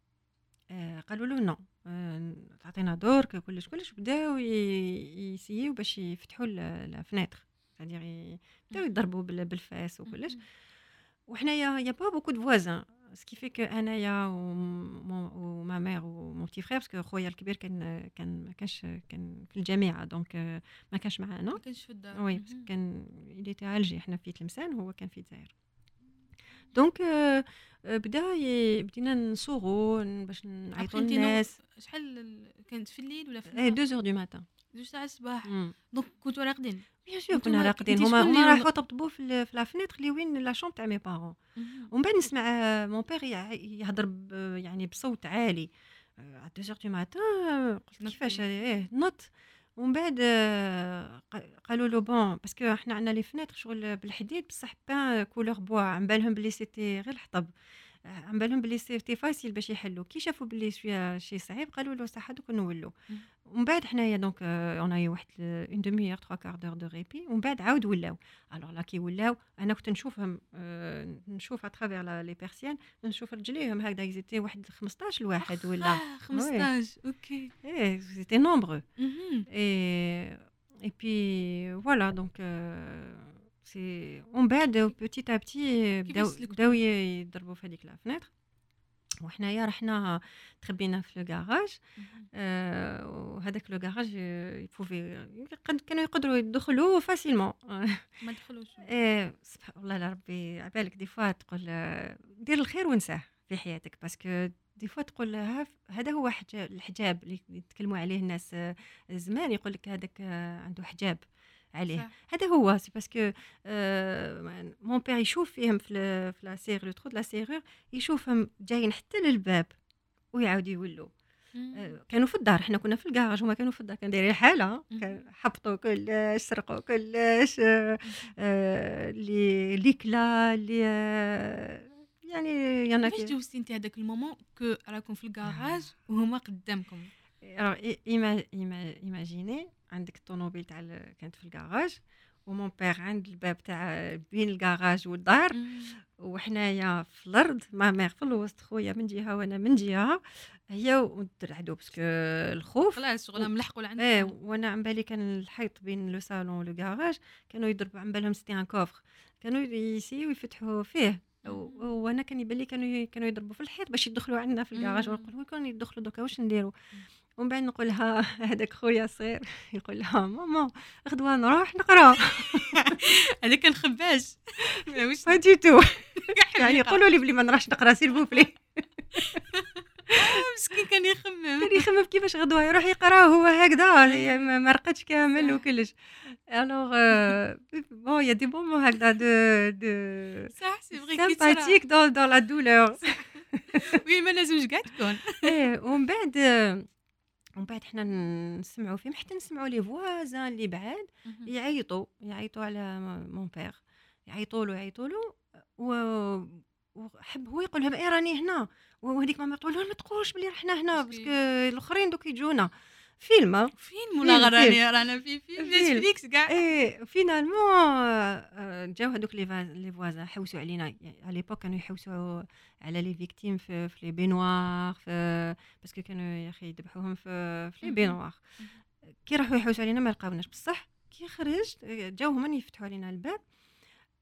آه، قالوا له non آه، تعطينا درك كلش كلش بداو يسيو باش يفتحوا الفناتر يعني بداو يضربوا بال- بالفاس وكلش. وحنايا y a pas beaucoup de voisins ce qui fait que انايا و ma mère و mon petit frère parce que خويا الكبير كان كان ما كانش كان في الجامعة donc ما كانش معانا ما كانش في الدار oui. parce que كان il était à Alger حنا في تلمسان هو كان في الجزائر donc بدا بدينا نصوغوا باش نعيطوا للناس شحال ال- كانت في الليل ولا في النهار؟ 2 heures du matin زوج ساعات الصباح. donc كنتوا راقدين. bien sûr كنا راقدين. هما هما راحوا طبطبوا في في la fenêtre اللي وين la chambre تاع mes parents. ومن بعد نسمع آه، mon père يع- يهضر يعني بصوت عالي. à 2 du matin قلت كيفاش. هذا إيه نط ومن بعد آه، قالوا له bon parce que إحنا عندنا les fenêtres شغل بالحديد بصح peintes couleur bois عم بالهم بلي c'était غير الحطب. آه، عم بالهم بلي c'était facile باش يحلوا كي شافوا بلي شوية شي صعيب قالوا له صح دوك نولوا. ومن بعد حنايا donc on est واحد une demi-heure 3 quarts d'heure de répit ومن بعد عاود ولاو. alors là كي ولاو أنا كنت نشوفهم آه، نشوف à travers les persiennes نشوف رجليهم هكذا. ils étaient واحد 15 الواحد ولا. آه، 15 OK. إيه ils étaient nombreux مهم. et et puis euh, c'est من بعد petit à petit بداو يضربوا في هذيك la fenêtre وحنايا رحنا تخبينا في مهم. آه، وهذاك le garage ils pouvaient كانوا يقدروا يدخلوا facilement ما دخلوش إيه سبحان الله لا ربي عبالك des fois تقول آه، دير الخير وانساه في حياتك parce que des fois تقول ها- هذا هو حجاب الحجاب اللي يتكلموا عليه الناس آه، زمان يقول لك هذاك آه، عنده حجاب عليه. هذا هو c'est parce que آه، mon père يشوف فيهم في la ser- le la serrure يشوفهم جايين حتى للباب ويعاود يولوا. آه، كانوا في الدار حنا كنا في الكراج هما كانوا في الدار كانوا دايرين حالة. كان حبطوا كلش سرقوا كلش آه، آه، لي كلا لي آه، يعني يانا كيفاش جوزتي أنت هذاك ال moment que راكم في الكراج وهما قدامكم imaginez عندك الطوموبيل تاع كانت في الكراج و mon père عند الباب تاع بين الكراج والدار. وحنايا في الأرض ma mère في الوسط خويا من جهه وأنا من جهه هي ونترعدوا parce que الخوف خلاص شغل ملحقوا لعندكم إيه وأنا عم بالي كان الحيط بين le salon و le garage كانوا يضربوا عم بالهم c'était un coffre كانوا يسيو يفتحوا فيه وأنا كان يبان لي كانوا كانوا يضربوا في الحيط باش يدخلوا عندنا في الكراج مم. ونقول كانوا يدخلوا دوكا واش نديروا ومن بعد نقول لها [laughs] هذاك خويا صغير يقول لها ماما غدوة نروح نقرا. هذا كان خباز واش ما تو يعني يقولوا لي بلي ما نروحش نقرا سير بوبلي [laughs] مسكين كان يخمم. [laughs] كان يخمم كيفاش غدوة يروح يقرا هو هكذا ما رقدش كامل وكلش. alors bon y a des bons هكذا de de صح c'est vrai sympathique dans, dans la douleur. oui ما لازمش كاع تكون إيه ومن بعد ومن بعد حنا نسمعوا فيهم حتى نسمعوا les voisins اللي بعاد يعيطوا يعيطوا على mon père يعيطوا له يعيطوا له وحب هو يقول لهم إيه راني هنا؟ وهذيك ماما تقول له ما تقولش بلي رحنا هنا parce que الأخرين دوك يجونا. فيلم. فين ولا فيلم، غراني رانا في film film. Netflix كاع إيه finalement جاو هذوك les voisins حوسوا علينا يعني à l'époque كانوا يحوسوا على les victimes في, في les baignoires في parce que كانوا يا أخي يذبحوهم في, في les. baignoires كي راحوا يحوسوا علينا ما لقاوناش بصح كي خرجت جاو هما يفتحوا علينا الباب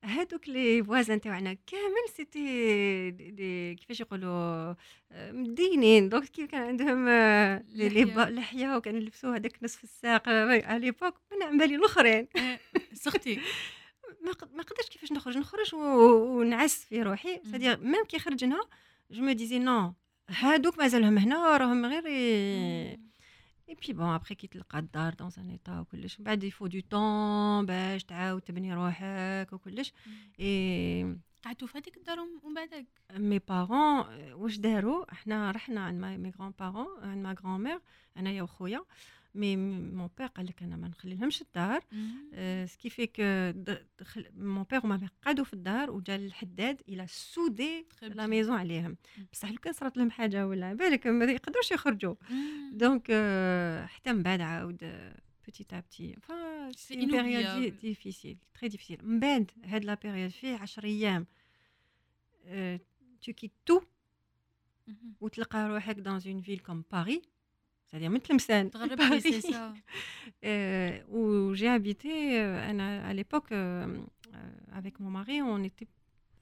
هادوك les voisins تاعنا كامل c'était كيفاش يقولوا آه، مدينين. دونك كي كان عندهم آه، لي لي لحية. با- لحية وكانوا يلبسوا هذاك نصف الساق آه، على ليبوك أنا على بالي الاخرين سختي [laughs] ما قدرتش كيفاش نخرج. نخرج ونعس في روحي. مم. سادير ميم كي خرجنا جو مو ديزي نو هادوك مازالهم هنا راهم غير اي بي بون ابخي كي تلقى الدار دون ان ايتا وكلش من بعد يفو دو طون باش تعاود تبني روحك وكلش اي قعدتوا في هذيك الدار ومن بعدك مي بارون واش داروا إحنا رحنا عند مي غران بارون عند ما غران مير انايا وخويا مي مون بير قال لك أنا ما نخلي لهمش الدار سكي كو مون بير وما مير قعدوا في الدار وجا الحداد إلى سودي لا. ميزون عليهم. بصح لو كان صرات لهم حاجة ولا بالك ما يقدروش يخرجوا. دونك euh, حتى من بعد عاود بوتيت ا بتي فا سي بيريود. ديفيسيل تري ديفيسيل من بعد هاد لا بيريود فيه 10 أيام تو كيت تو. وتلقى روحك دون اون فيل كوم باري سادير من تلمسان تغربتي باري. سي سا Euh, où j'ai habité euh, Anna, à l'époque euh, euh, avec mon mari, on était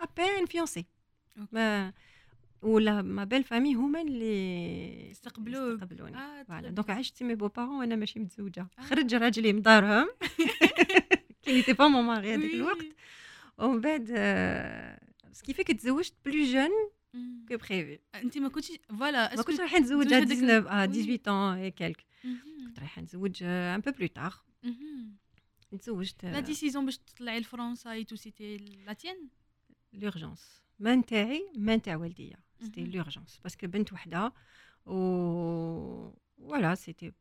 à peine fiancés. Ok. ما- ولا ما بيل فامي هما اللي استقبلوك. استقبلوني آه فوالا très دونك bien. عشت مي بو بارون وأنا ماشي متزوجه آه. خرج راجلي من دارهم كي نيتي با مون ماري هذاك Oui. الوقت ومن بعد سكي فيك تزوجت بلو جون مم. كو بريفي انت ما كنتش فوالا ما كنتش رايحة نتزوج تزوج à هذاك 19 آه oui. 18 ans et quelques. مهم. كنت رايحة نتزوج ان بو بلو تار مهم. تزوجت لا ديسيزيون باش تطلعي لفرنسا اي تو سيتي لا تيان لورجونس ما نتاعي ما نتاع والديا. سيتي مهم. لورجونس باسكو بنت وحدة و فوالا سيتي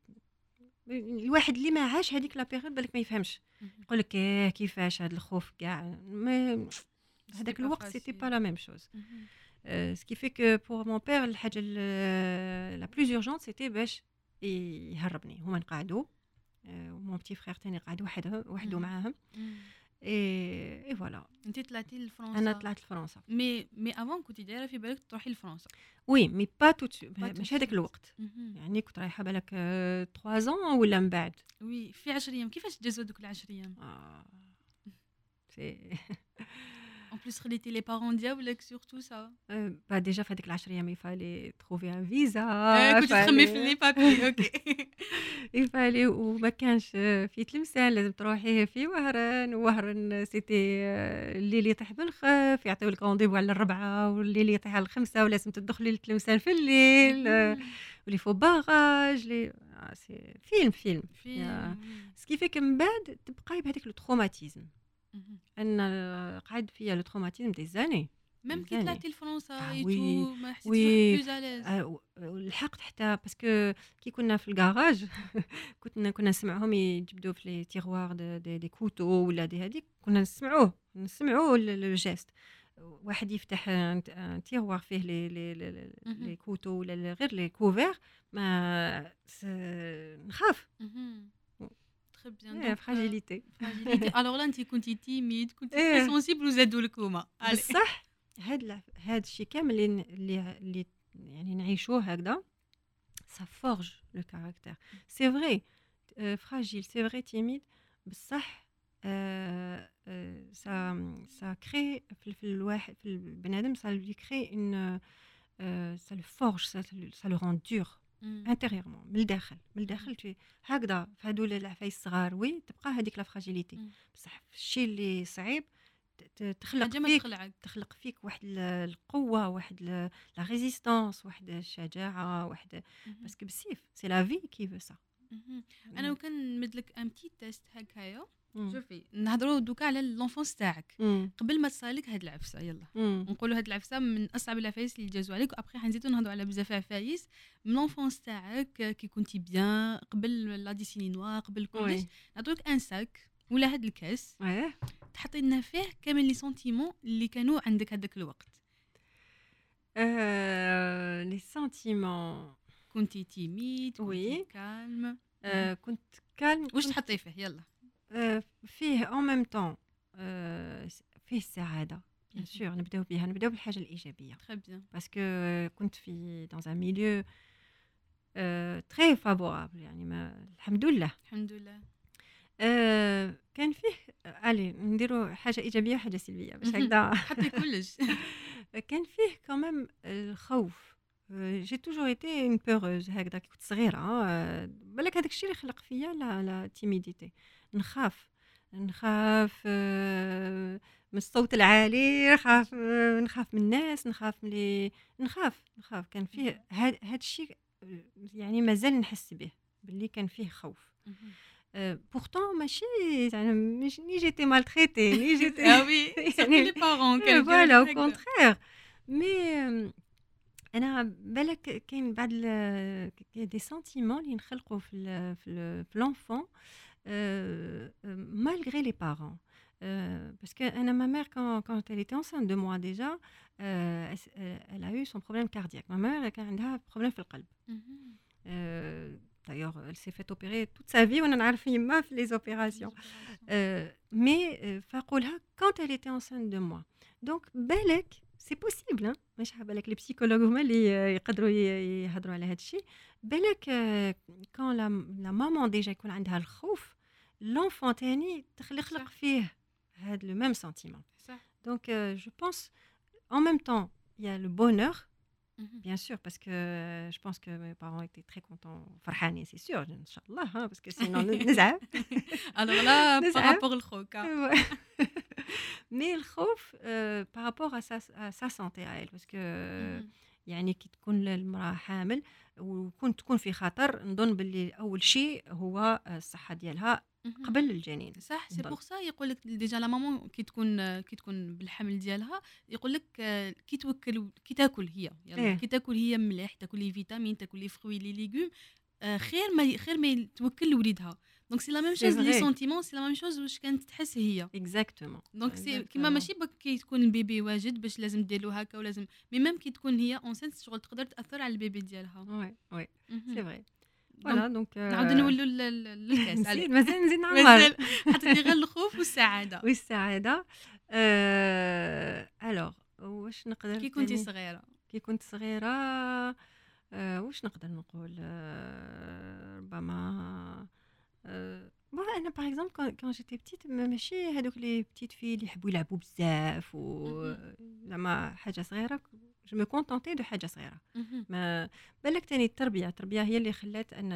الواحد اللي ما عاش هذيك لا بيريود بالك ما يفهمش. يقول لك إيه كيفاش هذا الخوف كاع. ما هذاك pas الوقت سيتي facile. با لا ميم شوز سكي في كو بور مون بير الحاجة لا بلوز اورجونت سيتي باش يهربني هما نقعدوا ومون بتي فخير تاني قعد وحده وحده مم. معاهم اي اي فوالا انت طلعتي لفرنسا أنا طلعت لفرنسا مي مي افون كنتي دايره في بالك تروحي لفرنسا وي مي با تو tout مش de هذاك suite. الوقت مهم. يعني كنت رايحه بالك 3 زون ولا من بعد وي في 10 أيام كيفاش تجازوا دوك العشر أيام آه. سي ان بليس خليتي لي بارون ديالك سورتو سا با ديجا في هذيك العشر أيام يفالي تروفي ان فيزا كنت تخمي في لي بابي أوكي يفالي وما كانش في تلمسان لازم تروحي في وهران. وهران سيتي الليل يطيح بالخف يعطيو لك رونديفو على الربعة والليل يطيح على الخمسة ولازم تدخلي لتلمسان في الليل. [laughs] ولي فو باراج لي فيلم فيلم يا. سكي فيك من بعد تبقاي بهذاك لو إن قعد فيا لو تروماتيزم دي زاني ميم كي. طلعتي لفرنسا آه، وي. ما حسيتيش آه، لحقت حتى باسكو كي كنا في الكراج [laughs] كنا كنا نسمعهم يجبدوا في لي تيغوار دي, دي, دي كوتو ولا دي هذيك كنا نسمعوه نسمعوه لو جيست واحد يفتح تيغوار فيه لي لي لي. لي كوتو ولا غير les couverts ما س- نخاف تري بيان فراجيليتي alors là انت كنتي timide كنتي إيه. très sensible وزادوا لك هما علي. بصح هاد لا- هاد الشيء كامل اللي اللي, اللي يعني نعيشوه هكذا ça forge le caractère. C'est vrai euh, fragile c'est vrai timide. بصح euh, euh, ça ça crée في في الواحد في البنادم ça lui crée une euh, ça le forge ça, ça le intérieurement من الداخل من الداخل هكذا في هذول العفايس الصغار oui تبقى هذيك la fragilité. بصح الشيء اللي صعيب تخلق فيك تخلعك تخلق فيك واحد ال- القوة واحد la résistance واحد الشجاعة واحد. باسكو بالسيف سي لا في كي فو سا. أنا وكان نمد لك ان بتي تيست هكايا. شوفي نهضروا دوكا على لونفونس تاعك. قبل ما تصالك هاد العفسة يلا. نقولوا هاد العفسة من أصعب العفايس اللي جازوا عليك وأبخي حنزيدو نهضروا على بزاف عفايس. من لونفونس تاعك كي كنتي بيان قبل لا ديسيني نوار قبل كلش نعطوك ان ساك ولا هاد الكاس. تحطي لنا فيه كامل لي سونتيمون اللي كانوا عندك هذاك الوقت. Euh, les sentiments. كنتي timide. كنتي calme. آه، كنت calme واش تحطي فيه؟ يلا. فيه en même temps فيه السعادة bien. sûr نبدأو بها نبدأو بالحاجة الإيجابية. très bien parce que كنت في un milieu euh, très favorable يعني ما الحمد لله الحمد لله آه، كان فيه الي نديروا حاجة إيجابية وحاجة سلبية باش. هكذا. حطي كلش [laughs] كان فيه كمان الخوف. j'ai toujours été une peureuse هكذا. كي كنت صغيرة آه، بالك هذاك الشيء اللي خلق فيا لا لا timidité نخاف نخاف آه، من الصوت العالي نخاف آه، نخاف من الناس نخاف من لي نخاف نخاف. كان فيه هذا هذا الشيء آه، يعني مازال نحس به باللي كان فيه خوف. pourtant ماشي زعما مش ni j'étais maltraitée ni [laughs] j'étais آه oui [laughs] يعني les parents voilà au. contraire مي أنا بالك كاين بعض دي سنتيمون اللي نخلقوا في في لونفون malgré les parents Euh, parce que Anna, ma mère, quand, quand elle était enceinte de moi déjà, euh, elle, s- elle- elle a eu son problème cardiaque. Ma mère, elle a un problème في القلب. مهم. Euh, D'ailleurs, elle s'est fait opérer toute sa vie. On en a fait les opérations. Euh, mais euh, فأقولها quand elle était enceinte de moi donc بالك سي بوسيبل مش بالك لي بسيكولوج هما اللي آه، يقدروا ي- يهضروا على هذا الشيء بالك كون لا لا مامون ديجا يكون عندها الخوف لونفون تاني تخلق صح. فيه هذا لو ميم سنتيمون صح donc euh, je pense en même temps il y a le bonheur مهم. bien sûr parce que euh, je pense que mes parents étaient très contents فرحانين c'est sûr ان شاء الله hein, parce que sinon نزعل alors لا نزعل. par rapport الخوف Ouais. [laughs] Mais le خوف euh, par rapport à sa, à sa santé à elle parce que مهم. يعني كي تكون المرأة حامل وكون تكون في خطر نظن باللي أول شيء هو الصحة ديالها مهم. قبل الجنين صح c'est. pour سا يقول لك déjà la maman كي تكون كي تكون بالحمل ديالها يقول لك كي توكل كي تاكل هي يلا إيه. كي تاكل هي مليح تاكل les vitamines تاكل les fruits les légumes آه، خير ما خير ما توكل لوليدها donc c'est la même chose les. sentiments c'est la même chose واش كانت تحس هي exactement donc c'est. كيما ماشي بك كي تكون ال bébé واجد باش لازم دير له هكا ولازم مي ميم كي تكون هي enceinte شغل تقدر تأثر على ال bébé ديالها ouais ouais مهم. c'est vrai donc نعاودو نولوا لل- لل- للكاس [laughs] مازال نزيد نعمر. حطيتي غير الخوف والسعادة. [laughs] والسعادة. آه alors واش نقدر كي كنتي؟ صغيرة. كي كنت صغيرة آه واش نقدر نقول؟ آه ربما آه bon أنا par exemple quand j'étais petite ماشي هذوك les petites filles اللي يحبوا يلعبوا بزاف و زعما حاجة صغيره je me contentais de حاجة صغيره. ما بالك تاني التربيه التربيه هي اللي خلات ان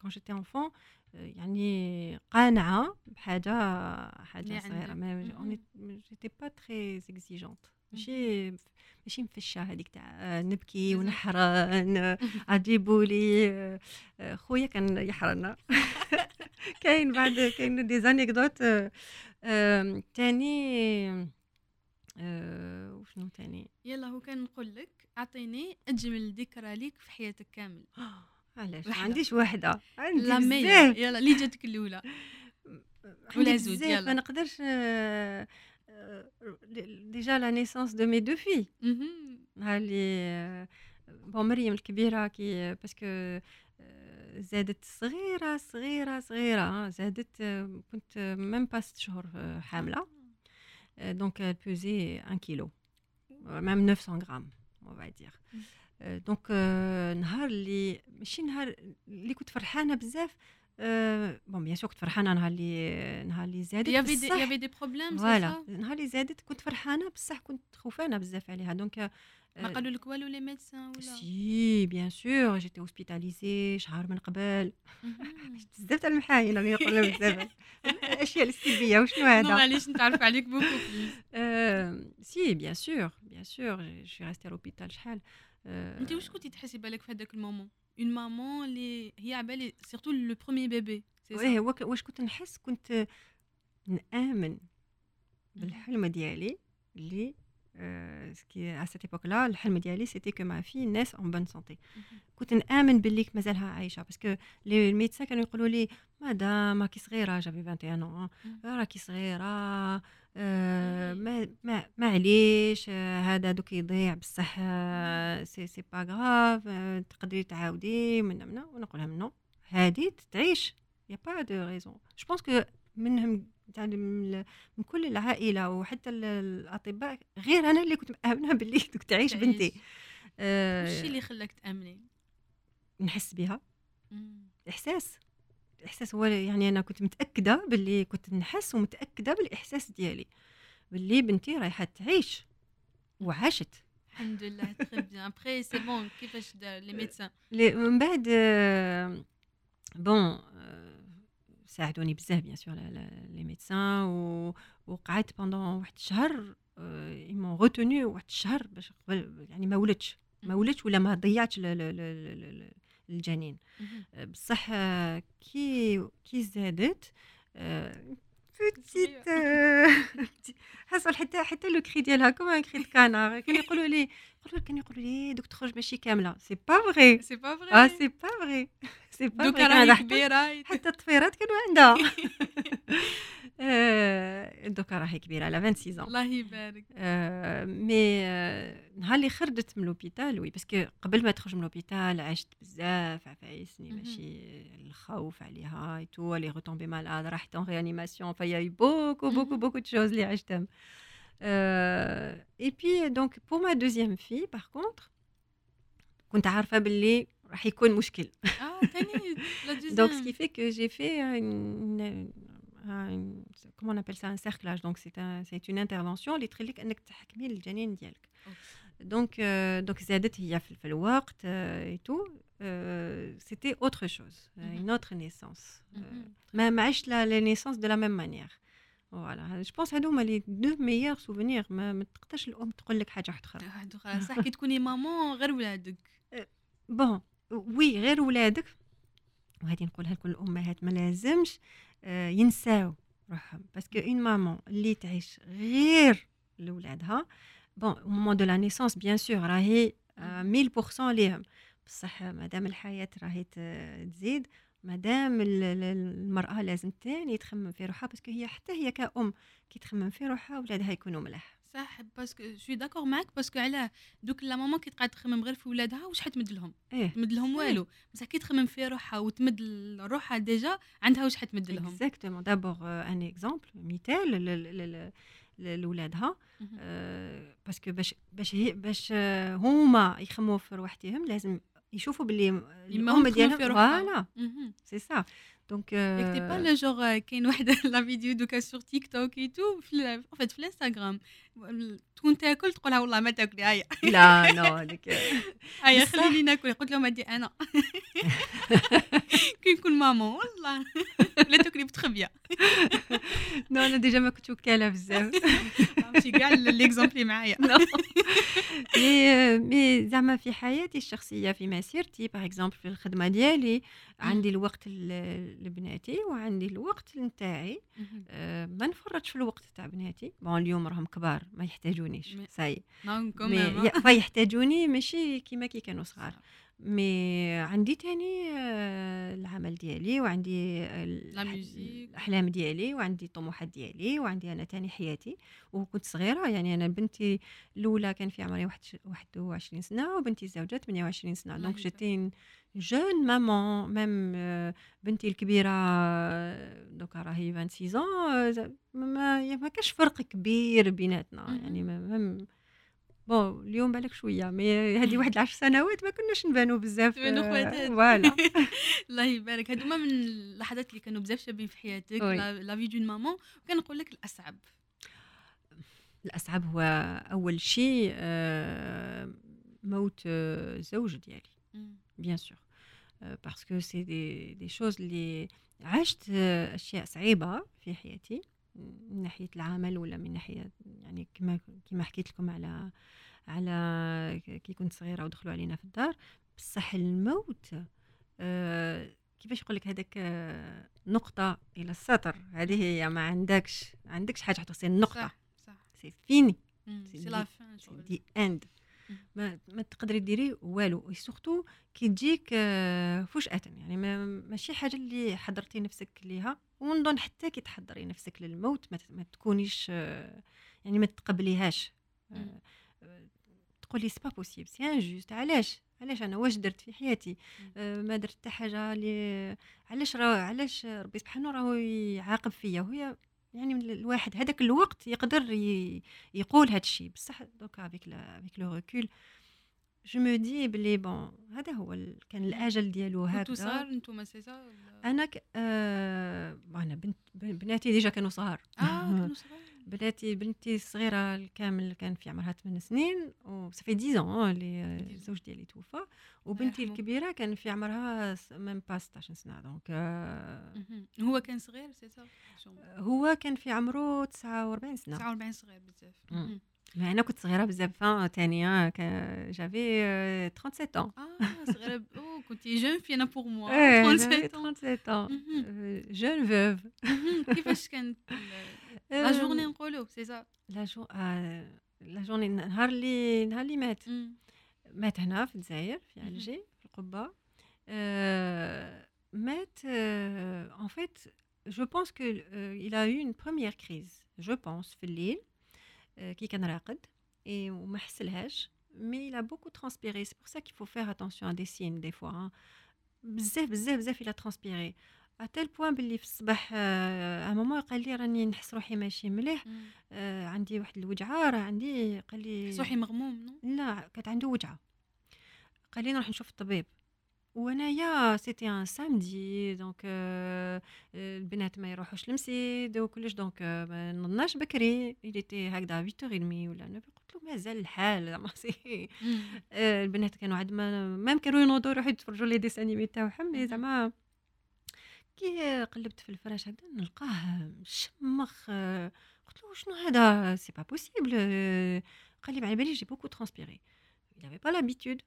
quand j'étais enfant يعني قانعه بحاجه حاجة صغيره. ما. j'étais pas très exigeante ماشي؟ ماشي مفشه هذيك تاع آه، نبكي. ونحرن عجيبوا لي آه، آه، خويا كان يحرنا [laughs] كاين بعد كاين des anecdotes تاني آه، وشنو تاني؟ يلا هو كان نقول لك أعطيني أجمل ذكرى ليك في حياتك كامل. [gasps] علاش؟ ما. عنديش وحده عندي لا يلا اللي جاتك الأولى. [laughs] ولا زوج، يلا. ما نقدرش آه، آه، déjà la naissance de mes deux filles مهم. نهار اللي bon مريم الكبيره كي parce que آه، زادت صغيره صغيره صغيره آه، زادت آه، كنت même pas ست شهور آه، حامله donc elle pesait 1 كيلو même 900 غرام on va dire. مم. آه، دونك آه، نهار اللي ماشي نهار اللي كنت فرحانه بزاف آه، bon bien sûr كنت فرحانة نهار اللي نهار اللي زادت بصح. avait des problèmes, c'est voilà نهار اللي زادت كنت فرحانة بصح كنت خوفانة بزاف عليها. donc ما قالوا لك والو les médecins ولا؟ c'est bien sûr j'étais hospitalisée شهر من قبل. [laughs] بزاف تاع المحاين راني نقول بزاف. [laughs] الاشياء السلبيه وشنو نو هذا معليش نتعرف عليك beaucoup [laughs] sûr, bien sûr. Je suis restée à l'hôpital شحال. Euh, أنت واش كنتي تحسي بالك في هذاك ال moment؟ un moment اللي هي عبالي surtout le premier bébé ouais وك- واش كنت نحس كنت نآمن بالحلم ديالي اللي c'est qui à cette époque-là الحلم ديالي c'était que ma fille naisse en bonne santé كنت نامن باللي مازالها عايشه parce que les médecins كانوا يقولوا لي مدام راكي صغيره j'avais 21 ans راكي صغيره آه ما ما معليش آه هذا دوك يضيع بصح آه c'est c'est pas grave تقدري تعاودي من من ونقول لهم non هذه تعيش y a pas de raison je pense que منهم يعني من كل العائلة وحتى الأطباء غير أنا اللي كنت مأمنة [laughs] باللي دوك تعيش بنتي. آه وش اللي خلاك تأمني؟ نحس بها إحساس. الإحساس هو يعني أنا كنت متأكدة باللي كنت نحس ومتأكدة بالإحساس ديالي باللي بنتي رايحة تعيش وعاشت. الحمد لله très bien après c'est bon كيفاش les médecins من بعد bon ساعدوني بزاف bien sûr les médecins وقعدت pendant واحد الشهر ils m'ont retenue واحد الشهر باش قبل يعني ما ولدتش. ما ولدتش ولا ما ضيعتش الجنين. بصح كي كي زادت petite [laughs] حصل حتى حتى le cri ديالها comme cri de canard كانوا يقولوا لي يقولوا كانوا يقولوا لي دوك تخرج ماشي كاملة. c'est pas vrai c'est pas فغي آه سي با فغي سي با دوك راهي كبيرة. حتى الطفيرات كانوا عندها. [laughs] دوكا راهي كبيرة على 26 الله يبارك. mais نهار اللي خرجت من l'hôpital oui parce que قبل ما تخرج من l'hôpital عشت بزاف عفايسني ماشي الخوف عليها et tout elle est retombée malade راحت en réanimation il y a beaucoup beaucoup beaucoup de choses اللي عشتهم. et puis donc pour ma deuxième fille par contre كنت عارفة باللي راح يكون مشكل. آه ثاني donc ce qui fait que j'ai fait comment on appelle ça un cerclage. Donc c'est un c'est une intervention. اللي تخليك انك تحكمي الجنين ديالك donc donc زادت هي في, في الوقت et tout C'était autre chose une autre naissance. ما ما عشت la naissance de la même manière voilà je pense هادو هما les deux meilleurs souvenirs ما, ما تقدرش الام تقول لك حاجة واحدة أخرى صح كي تكوني maman غير ولادك bon oui غير ولادك وهذه نقولها لكل الامهات ما لازمش ينساو روحهم. parce que une maman اللي تعيش غير لولادها bon moment de la naissance bien sûr راهي 1000% ليهم. بصح مادام الحياة راهي تزيد مادام المرأة لازم تاني تخمم في روحها parce que هي حتى هي كأم كي تخمم في روحها ولادها يكونوا ملاح. صح parce que je suis d'accord معاك parce que علاه donc la maman كي تقعد تخمم غير في ولادها واش حتمد لهم؟ إيه. تمد لهم والو. بصح كي تخمم في روحها وتمد روحها déjà عندها واش حتمد لهم؟ Exactement d'abord un exemple مثال لولادها باسكو باش باش هي باش هما يخمموا في روحتهم لازم يشوفوا باللي الأم ديالهم. فوالا سي سا دونك يكتي با لو جور كاين واحدة لا فيديو دوكا سور تيك توك اي تو في فيت في الانستغرام تكون تاكل تقولها والله ما تاكلي هيا لا نو هذيك هيا خليني ناكل قلت لهم هادي أنا كي نكون مامون والله لا تاكلي بتخبيه non أنا déjà ما كنت وكاله بزاف ماشي كاع les exemples معايا مي مي زعما في حياتي الشخصيه في مسيرتي par exemple في الخدمه ديالي عندي الوقت لبناتي وعندي الوقت نتاعي. ما نفرطش في الوقت تاع بناتي. Bon اليوم راهم كبار ما يحتاجونيش. Ça y est mais يحتاجوني ماشي كيما كي كانوا صغار. Mais عندي تاني العمل ديالي وعندي الأحلام ديالي وعندي الطموحات ديالي وعندي أنا تاني حياتي. وكنت صغيرة يعني أنا بنتي الأولى كان في عمري 21 سنة وبنتي الزوجة 28 سنة. Donc j'étais jeune maman même بنتي الكبيرة دوكا راهي 26 ما ما كاش فرق كبير بيناتنا. يعني même Bon اليوم بالك شوية mais هذه واحد العشر سنوات ما كناش نبانو بزاف تبانو خواتات voilà الله يبارك هادو هما من اللحظات اللي كانوا بزاف شابين في حياتك la vie d'une maman وكنقول لك الاصعب الاصعب هو اول شيء موت زوج ديالي bien sûr parce que c'est des des choses اللي عشت اشياء صعيبه في حياتي من ناحية العمل ولا من ناحية يعني كما كما حكيت لكم على على كي كنت صغيرة ودخلوا علينا في الدار بصح الموت آه كيفاش يقول لك هذاك آه نقطة إلى السطر؟ هذه هي ما عندكش ما عندكش حاجة تحط النقطة. صح صح. C'est fini. C'est la fin the end ما, ما تقدري ديري والو. Surtout كي تجيك فجأة يعني ما ماشي حاجة اللي حضرتي نفسك ليها. ونظن حتى كي تحضري نفسك للموت ما, ما تكونيش آه، يعني ما تقبليهاش. آه، تقولي c'est pas possible c'est injuste علاش؟ علاش أنا؟ واش درت في حياتي؟ ما درت حتى حاجة اللي علاش راه علاش ربي سبحانه راهو يعاقب فيا؟ وهي يعني الواحد هذاك الوقت يقدر يقول هذا الشيء. بصح دوكا avec avec le recul je me dis بلي bon هذا هو كان الأجل ديالو هكذا. كنتو صغار نتوما سي أنا ك... آه... أنا بنت بناتي déjà كانوا صغار. آه كانوا صغار. [laughs] بناتي بنتي الصغيرة الكامل كان في عمرها 8 سنين وصافي 10 ans اللي الزوج ديالي توفى. وبنتي الكبيرة كان في عمرها ميم با 16 سنة دونك آه هو كان صغير سي هو كان في عمره 49 سنة. 49 صغير بزاف. Mais أنا كنت صغيره بزاف ثانية جافي 37 ans. آه صغيره أو كنتي جون في أنا بور موا 37 37 ans. جون فوف كيفاش كانت لا جورني نقولوا سي سا لا جو لا جورني نهار اللي نهار اللي مات مات هنا في الجزائر في علجي في القبه مات en fait je pense que euh, il a eu une première crise je pense في الليل qui كان راقد et وما حسلهاش mais il a beaucoup transpiré c'est pour ça qu'il faut faire attention à des signes des fois hein. بزاف بزاف بزاف il a transpiré. À tel point باللي في الصباح ا مومون قال لي راني نحس روحي ماشي مليح آه عندي واحد الوجعه راه عندي قال لي روحي مغموم لا كانت عنده وجعه قال لي نروح نشوف الطبيب وانايا c'était un samedi donc البنات ما يروحوش لمسيد وكلش. donc ما نضناش بكري. C'était هكذا 8 ولا 9 قلت له مازال الحال. [laughs] زعما سي البنات كانوا عاد ما كانوا ينوضوا يروحوا يتفرجوا les dessins animés تاعهم. زعما كي قلبت في الفراش هكذا نلقاه مشمخ قلت له شنو هذا؟ c'est pas possible قال لي على بالي j'ai beaucoup transpiré il avait pas l'habitude.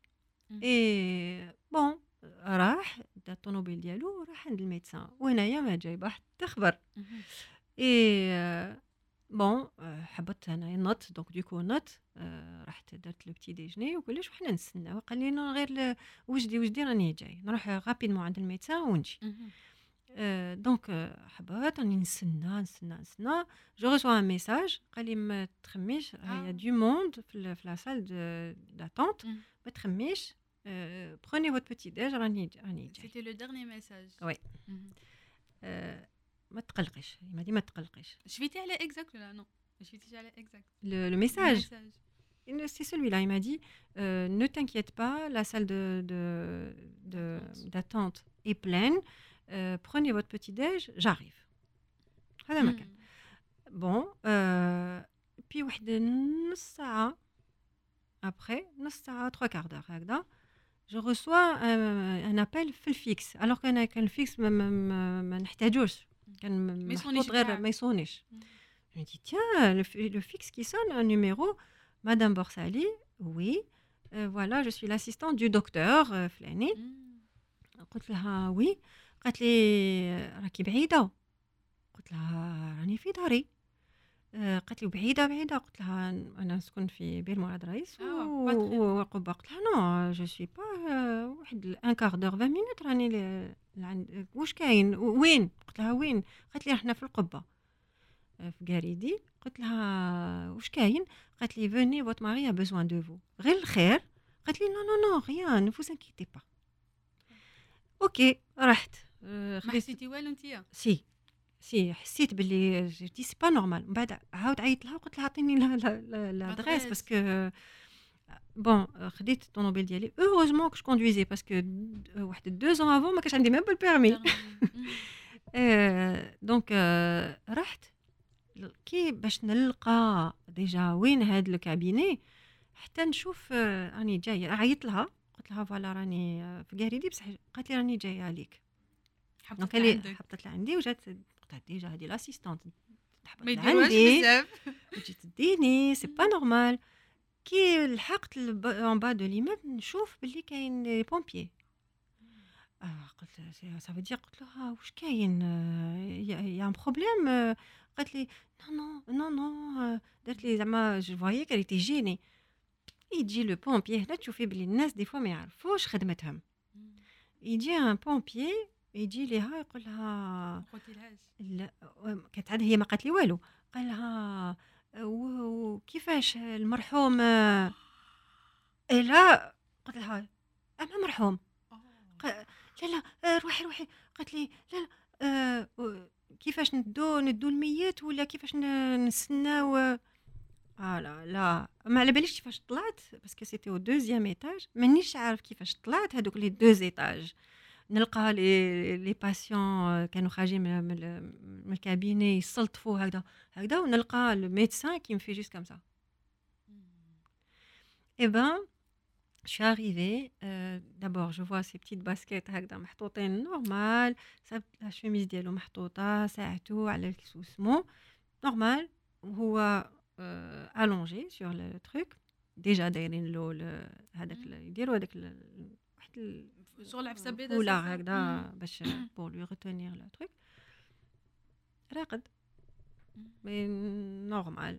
et bon راح دا الطوموبيل ديالو راح عند ال médecin وهنايا ما جايبه حتى خبر et bon حبطت انايا نط donc دوكو نط رحت درت le petit déjeuner وكلش وحنا نستناو؟ قال لي غير وجدي وجدي راني جاي. نروح rapidement عند ال médecin ونجي. Donc حبات راني نستنى نستنى نستنى. Je reçois un message قال لي ما تخميش il y a du monde في la salle d'attente ما تخميش. Prenez votre petit déj راني راني جاي C'était le dernier message. Oui ما تقلقيش ما دي ما تقلقيش شفيتي على exact ولا non ما شفيتيش على exact le, le message c'est celui-là il m'a dit euh, ne t'inquiète pas la salle de d'attente de, est pleine euh, prenez votre petit déj j'arrive هذا ما كان bon euh, puis واحد نص ساعه après نص ساعه 3 quarts d'heure reçois un, un appel في الفيكس alors كان كان الفيكس ما, ما, ما, ما نحتاجوش كان محطوط غير ما يصونيش le, le fixe qui sonne un numéro madame Borsali oui euh, voilà je suis l'assistante du docteur euh, فلاني قلت لها oui قالت لي راكي بعيده قلت لها راني في داري قالت لي بعيدة بعيدة. قلت لها أنا نسكن في بير مراد رئيس وقبة. قلت لها non je suis pas واحد un quart d'heure 20 minutes راني واش كاين؟ وين؟ قلت لها وين؟ قالت لي إحنا في القبة. في كاريدي قلت لها واش كاين؟ قالت لي venez votre mari a besoin de vous غير الخير. قالت لي non non non rien ne vous inquiétez pas OK رحت. ما حسيتي والو انتيا؟ si si حسيت باللي جيتي c'est pas normal من بعد عاود عيطت لها وقلت لها عطيني l'adresse parce que bon خديت الطوموبيل ديالي. heureusement que je conduisais parce que واحد deux ans avant ما كانش عندي même pas le permis donc رحت كي باش نلقى déjà وين هاد le cabinet حتى نشوف راني جاية. عيطت لها قلت لها voilà راني في كاريدي بصح قالت لي راني جاية عليك. حطت حطت لعندي وجات قلت déjà هادي l'assistante ما يديروهاش بزاف وتجي تديني c'est pas normal كي لحقت en bas de l'immeuble نشوف باللي كاين les pompiers آه قلت ça veut dire قلت لها واش كاين يا un problème قالت لي non non non non درت لي زعما je voyais qu'elle était gênée يجي le pompier هنا تشوفي بلي الناس des fois ما يعرفوش خدمتهم يجي un pompier يجي ليها يقول لها لا كانت عندها هي ما قالت لي والو. قال لها وكيفاش المرحوم؟ لا. قلت لها أنا مرحوم. لا لا روحي روحي. قالت لي لا لا كيفاش ندو ندو الميت ولا كيفاش نستناو آه لا لا. ما على باليش كيفاش طلعت parce que c'était au deuxième étage. مانيش عارف كيفاش طلعت هذوك les deux étages. نلقى لي لي باسيون كانوا خارجين من, من ال cabinet يسلطفوا هكذا هكذا ونلقى le médecin qui me fait juste comme ça et ben Je suis arrivée, euh, d'abord je vois ces petites baskets هكذا محطوطين normal, la chemise ديالو محطوطة ساعته على الكسوسمو normal وهو euh, allongé sur le truc déjà دايرين له هذاك يديروا هذاك واحد شغل عفسه بيضاء ولا هكذا باش pour lui retenir le truc راقد mais normal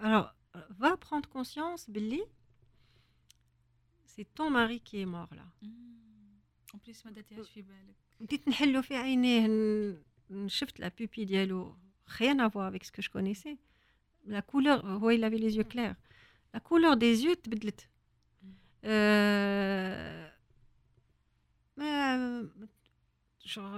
alors va prendre conscience باللي سي طون ماري كي مور لا اون بليس ما درتيهاش في بالك بديت نحلو في عينيه شفت لا بوبي ديالو rien à voir avec ce que je connaissais la couleur هو il avait les yeux clairs la couleur des yeux تبدلت ما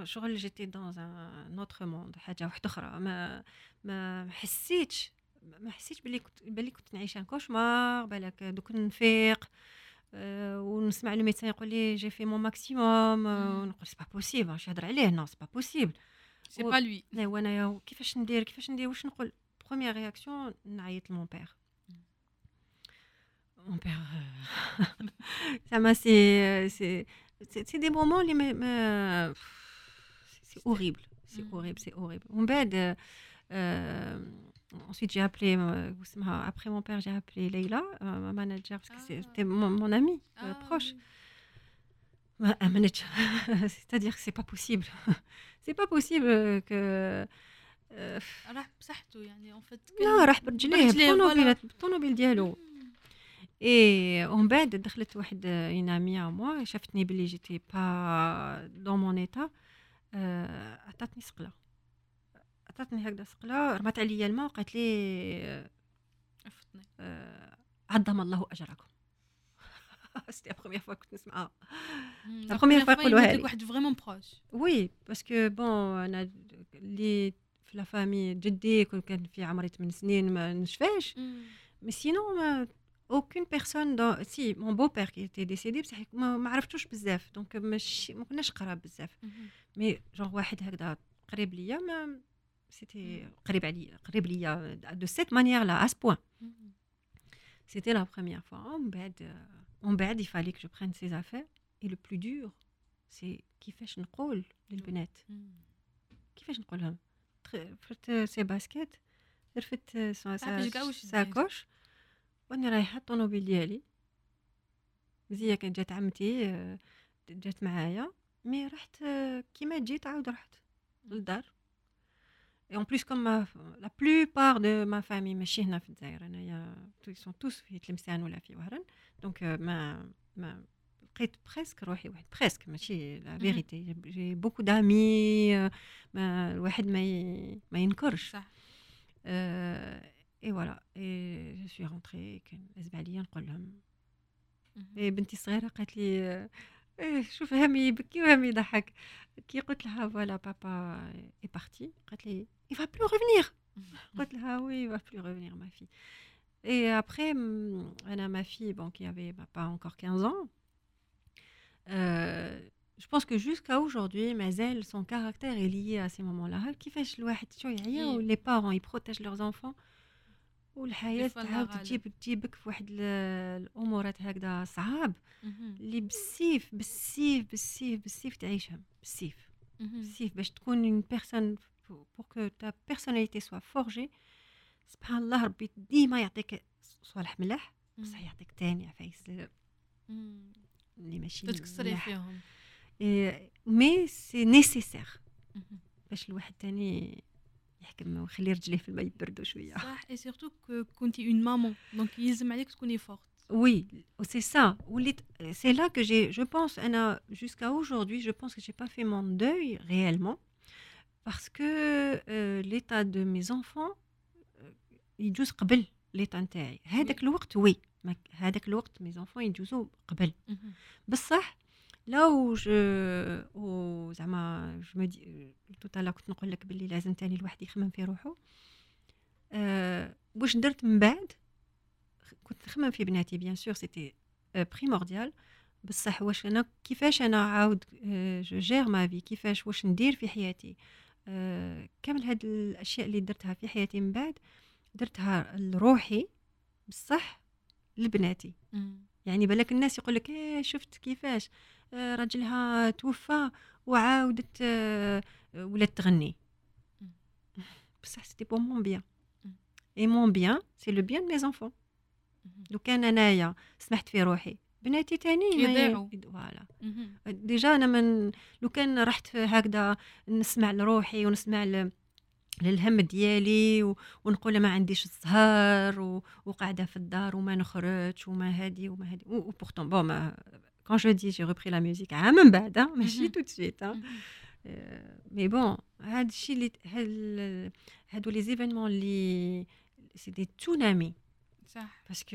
شغل j'étais dans un autre monde حاجة واحدة أخرى. ما ما حسيتش ما حسيتش بلي كنت بلي كنت نعيش un cauchemar بالك دوك نفيق Euh, ونسمع le médecin يقول لي j'ai fait mon maximum ونقول c'est pas possible واش يهضر عليه؟ non c'est pas possible c'est pas lui وأنا كيفاش ندير كيفاش ندير؟ واش نقول؟ بروميير رياكسيون نعيط لمون بير مون بير زعما سي سي سي دي مومون اللي ما سي اوريبل سي اوريبل سي اوريبل ومن بعد Ensuite, j'ai appelé, euh, après mon père, j'ai appelé Leila, euh, ma manager, parce que ah. c'était mon, mon ami euh, ah, proche. Oui. Un manager, c'est-à-dire que c'est pas possible. c'est pas possible que. راح بصحته يعني en fait لا راح برجليه بالطوموبيل بالطوموبيل ديالو اي ومن بعد دخلت واحد une amie à moi شافتني بلي j'étais pas dans mon état عطاتني سقله عطاتني هكذا سقله رمات عليا الماء وقالت لي عفتني. آه عظم الله أجركم. c'était la première fois كنت نسمعها la première fois يقولوها لي واحد vraiment proche oui parce que bon أنا اللي في la famille جدي كان في عمري 8 سنين ما نشفاش. mais sinon ما aucune personne de si mon beau-père qui était décédé بصح ما, ما عرفتوش بزاف donc ماشي ما كناش قراب بزاف mais genre واحد هكذا قريب ليا ما C'était de cette manière-là, à ce point. C'était la première fois. En bed, en bed, il fallait que je prenne ses affaires. Et le plus dur, c'est كيفاش نقول للبنات كيفاش نقولهم رفدت ses baskets رفدت sacoche وأنا رايحة الطوموبيل ديالي مزية كانت جات عمتي جات معايا mais رحت كيما جيت عاود رحت للدار. Plus, comme ma, la plupart de ma famille, ماشي هنا في الجزائر أنايا sont tous في تلمسان ولا في وهران. donc ما ما لقيت presque روحي واحد presque ماشي la vérité j'ai beaucoup d'amis ما الواحد ما ي... ما ينكرش. صح. اي فوالا اي جو سوي رونتري كان لازم عليا نقول لهم اي بنتي الصغيره قالت لي إيه شوف هامي يبكي وهامي يضحك كي قلت لها فوالا بابا اي بارتي قالت لي il va plus revenir. [laughs] ah oui, il va plus revenir, ma fille. Et après, Anna, ma fille, bon, qui avait bah, pas encore 15 ans, euh, je pense que jusqu'à aujourd'hui, mais elle, son caractère est lié à ces moments-là. Qui fait les parents, ils protègent leurs enfants. والحياة تعاود تجيب تجيبك في واحد الامورات هكذا صعاب. اللي بسيف بسيف بسيف بسيف تعيشهم بسيف بسيف باش تكون une personne pour que ta personnalité soit forgée. سبحان الله ربي ديما يعطيك صوالح ملاح بصح يعطيك تاني عفايس اللي ماشي تتكسري فيهم. mais c'est nécessaire باش الواحد تاني يحكم ويخلي رجليه في الماء يبردوا شويه صح اي سورتو كنتي اون مامون دونك يلزم عليك تكوني فورت Oui, c'est ça. C'est là que j'ai, je pense, Anna, jusqu'à aujourd'hui, je pense que j'ai pas fait mon deuil réellement, parce que euh, l'état de mes enfants, يجوز قبل l'état نتاعي. هذاك الوقت وي، هذاك الوقت mes enfants يجوزوا قبل. بصح là où je où زعما je me dis tout à l'heure كنت نقول لك باللي لازم تاني الواحد يخمم في روحه. أه واش درت من بعد؟ كنت نخمم في بناتي bien sûr c'était primordial بصح واش أنا كيفاش أنا عاود je gère ma vie كيفاش واش ندير في حياتي؟ أه كامل هاد الأشياء اللي درتها في حياتي من بعد درتها لروحي بصح لبناتي. يعني بالك الناس يقول لك إيه شفت كيفاش؟ آه راجلها توفى وعاودت آه ولات تغني. بصح c'était pour mon bien et mon bien c'est le bien mes enfants لو كان انايا سمحت في روحي. بناتي تاني يضيعوا. voilà déjà أنا même لو كان رحت هكذا نسمع لروحي ونسمع ل... للهم ديالي ونقول ما عنديش الزهر وقاعدة في الدار وما نخرجش وما هادي وما هادي. و pourtant bon ما quand je dis j'ai repris la musique عام من بعد ماشي tout de suite mais bon هاد الشيء اللي هادو les événements اللي c'est des tsunamis صح parce que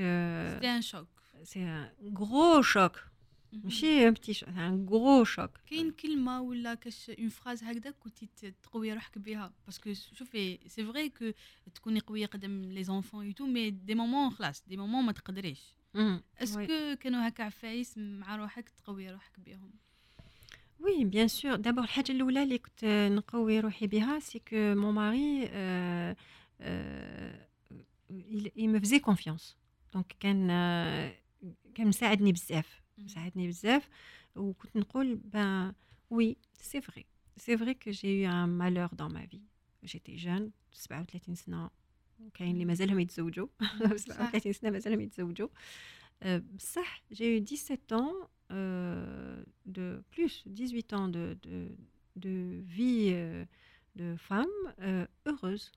c'est un choc c'est un gros choc ماشي un petit choc un gros choc كاين كلمه ولا كاش une phrase هكذا كنتي تقوي روحك بها parce que شوفي c'est vrai que تكوني قويه قدام les enfants et tout mais des moments خلاص des moments ما تقدريش est-ce que كانوا هكا عفايس مع روحك تقوي روحك بهم؟ oui bien sûr d'abord الحاجة الأولى اللي كنت نقوي روحي بها c'est que mon mari il me faisait confiance. donc كان كان مساعدني بزاف. مساعدني بزاف. وكنت نقول ben oui c'est vrai. C'est vrai que j'ai eu un malheur dans ma vie. J'étais jeune 37 سنة. كاين اللي مازالهم يتزوجوا. [laughs] 37 سنة مازالهم يتزوجوا. بصح j'ai eu 17 ans euh, de plus 18 ans de, de, de vie euh, de femme euh, heureuse.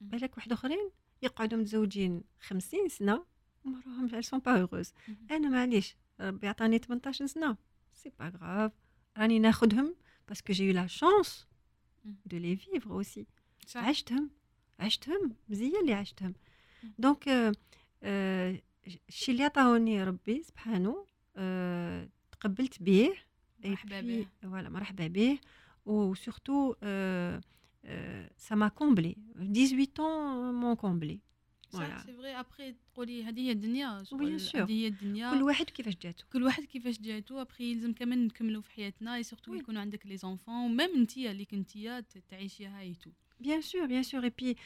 بالك واحد آخرين يقعدوا متزوجين 50 سنة وما راهم elles sont pas heureuses. أنا معليش ربي عطاني 18 سنة. c'est pas grave راني ناخدهم parce que j'ai la chance de les vivre aussi عشتهم. عشتهم مزيان اللي عشتهم. donc الشيء اللي عطاوني ربي سبحانه أه تقبلت به مرحبا به voilà مرحبا به و surtout أه ça m'a comblé. 18 ans comblé. Voilà. c'est vrai après تقولي هذه هي الدنيا bien sûr هذه هي الدنيا. كل واحد كيفاش جاتو. كل واحد كيفاش جاتو. après يلزم كمان نكملوا في حياتنا surtout يكون عندك les enfants و même انت اللي كنتي تعيشيها et tout bien sûr bien sûr et puis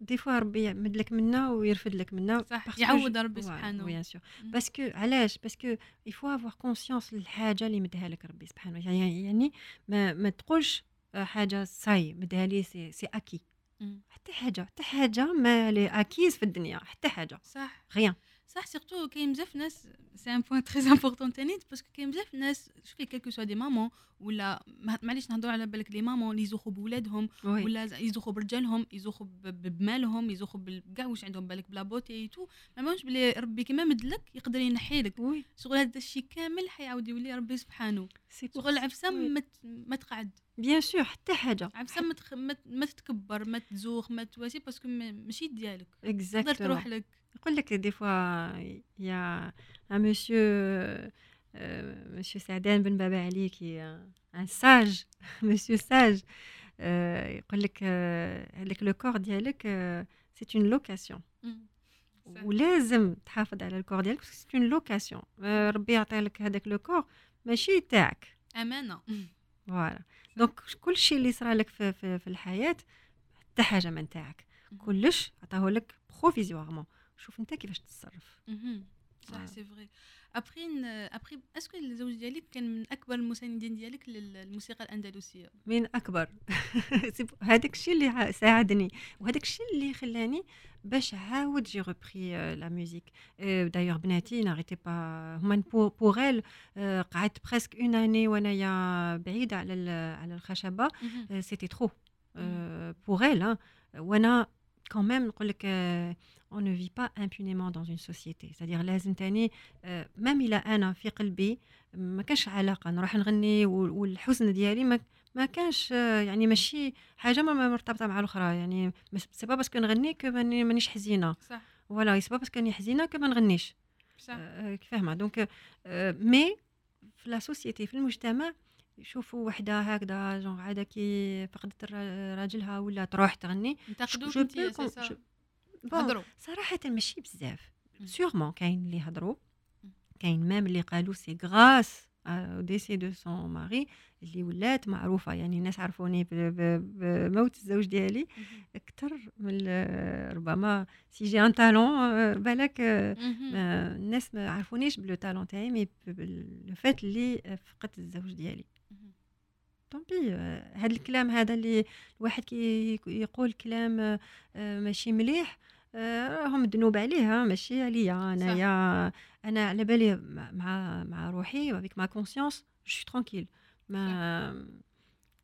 des fois ربي يعمد لك منا ويرفد لك منا صح يعوض ربي سبحانه بيان سور باسكو علاش parce que il faut avoir conscience للحاجه اللي مدها لك ربي سبحانه يعني يعني ما, ما تقولش حاجة ساي مدها لي سي سي اكي حتى حاجة حتى حاجة ما لي acquise في الدنيا حتى حاجة صح rien صح surtout كاين بزاف ناس c'est un point très important تاني parce que كاين بزاف ناس شوفي quel que soit des mamans ولا معليش نهضروا على بالك les mamans اللي يزوخوا بولادهم ولا يزوخوا برجالهم يزوخوا بمالهم يزوخوا بكاع واش عندهم بالك ب la beauté et tout ما ماهوش بلي ربي كيما مدلك يقدر ينحي لك شغل هذا الشيء كامل حيعاود يولي ربي سبحانه شغل العفسه ما تقعد bien sûr حتى حاجة عفسه ما تخ... ما تتكبر ما تزوخ ما تواسي parce que ماشي ديالك تقدر تروح لك يقول لك des fois y a un monsieur monsieur سعدان بن بابا علي qui est un sage monsieur sage يقول لك لك le corps ديالك c'est une location ولازم تحافظ على ال corps ديالك c'est une location ربي يعطي لك هذاك le corps ماشي تاعك امانه voilà donc كل شيء اللي صرا لك في, في, في الحياة حتى حاجة من تاعك كلش عطاه لك provisoirement شوف انت كيفاش تتصرف. صح c'est vrai après après est-ce que الزوج ديالك كان من أكبر المساندين ديالك للموسيقى الأندلسية؟ من أكبر. [laughs] هذاك الشيء اللي ساعدني وهذاك الشيء اللي خلاني باش عاود j'ai repris la musique d'ailleurs بناتي n'arrêtaient pas هما بوغ ال قعدت presque une année وانايا بعيدة على على الخشبة. c'était trop elle hein. وأنا quand même نقول لك on ne vit pas impunément dans une société. C'est-à-dire لازم تاني même إلا أنا في قلبي ما كانش علاقة نروح نغني والحزن ديالي ما ما كانش يعني ماشي حاجة ما مرتبطة مع الأخرى يعني c'est pas parce que نغني que مانيش حزينة صح voilà c'est pas parce que راني حزينة que ما نغنيش صح فاهمة donc mais في la société في المجتمع يشوفوا وحده هكذا جونغ عاده كي فقدت راجلها ولا تروح تغني ينتقدوك انت هضروا صراحة ماشي بزاف. sûrement كاين اللي هضروا كاين même اللي قالوا c'est grâce décès de son mari اللي ولات معروفة. يعني الناس عرفوني بموت الزوج ديالي. أكثر من ربما si j'ai un talent بالك الناس ما عرفونيش ب le talent تاعي mais le fait اللي فقدت الزوج ديالي. tant pis هذا الكلام هذا اللي الواحد كي يقول كلام ماشي مليح. راهم الذنوب عليه ماشي عليا. أنايا أنا على بالي مع مع روحي avec ma conscience je tranquille mais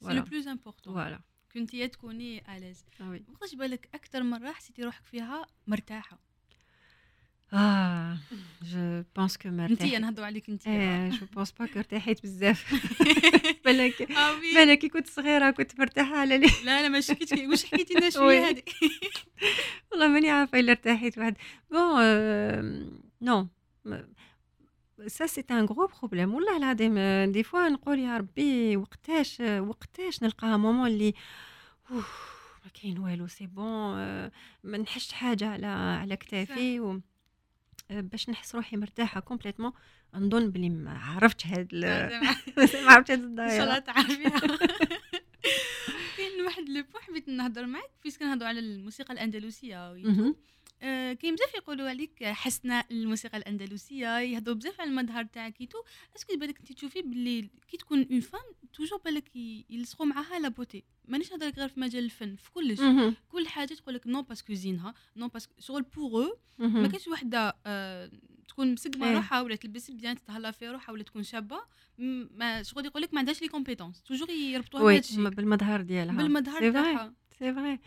c'est le plus important voilà كنتي تكوني à l'aise وقتاش بالك أكثر مرة حسيتي روحك فيها مرتاحة؟ آه je pense que مرتاح انت نهضروا عليك انت آه. je pense pas que ارتاحيت بزاف بالك بالك كي كنت صغيره كنت مرتاحه على لي لا لا ما شكيتش واش حكيتي لنا شوية [laughs] هذه [laughs] والله ماني عارفة إلا ارتاحيت واحد. bon non ça c'est un gros problème والله العظيم des fois نقول يا ربي وقتاش وقتاش نلقى moment اللي ما كاين والو c'est bon ما نحش حاجة على على كتافي باش نحس روحي مرتاحة complètement نظن بلي ما عرفتش هاد [laughs] ما عرفتش هاد الدايرة. إن شاء الله تعرفيها. [laughs] كاين واحد le point حبيت نهضر معاك parce que نهضروا على الموسيقى الأندلسية آه، كاين بزاف يقولوا عليك حسنا الموسيقى الأندلسية يهضروا بزاف على المظهر تاعك كي تو est-ce que بالك انت تشوفي بلي كي تكون une femme toujours بالك يلصقوا معاها la beauté مانيش نهضر غير في مجال الفن في كلش. كل حاجة تقول لك non parce que زينها non parce que شغل pour ما كاينش وحدة آه تكون مسقمة إيه. روحها ولا تلبس bien تتهلا في روحها ولا تكون شابة. ما شغل يقول لك ما عندهاش les compétences toujours يربطوها بهذا الشيء. بالمظهر ديالها. بالمظهر تاعها. c'est vrai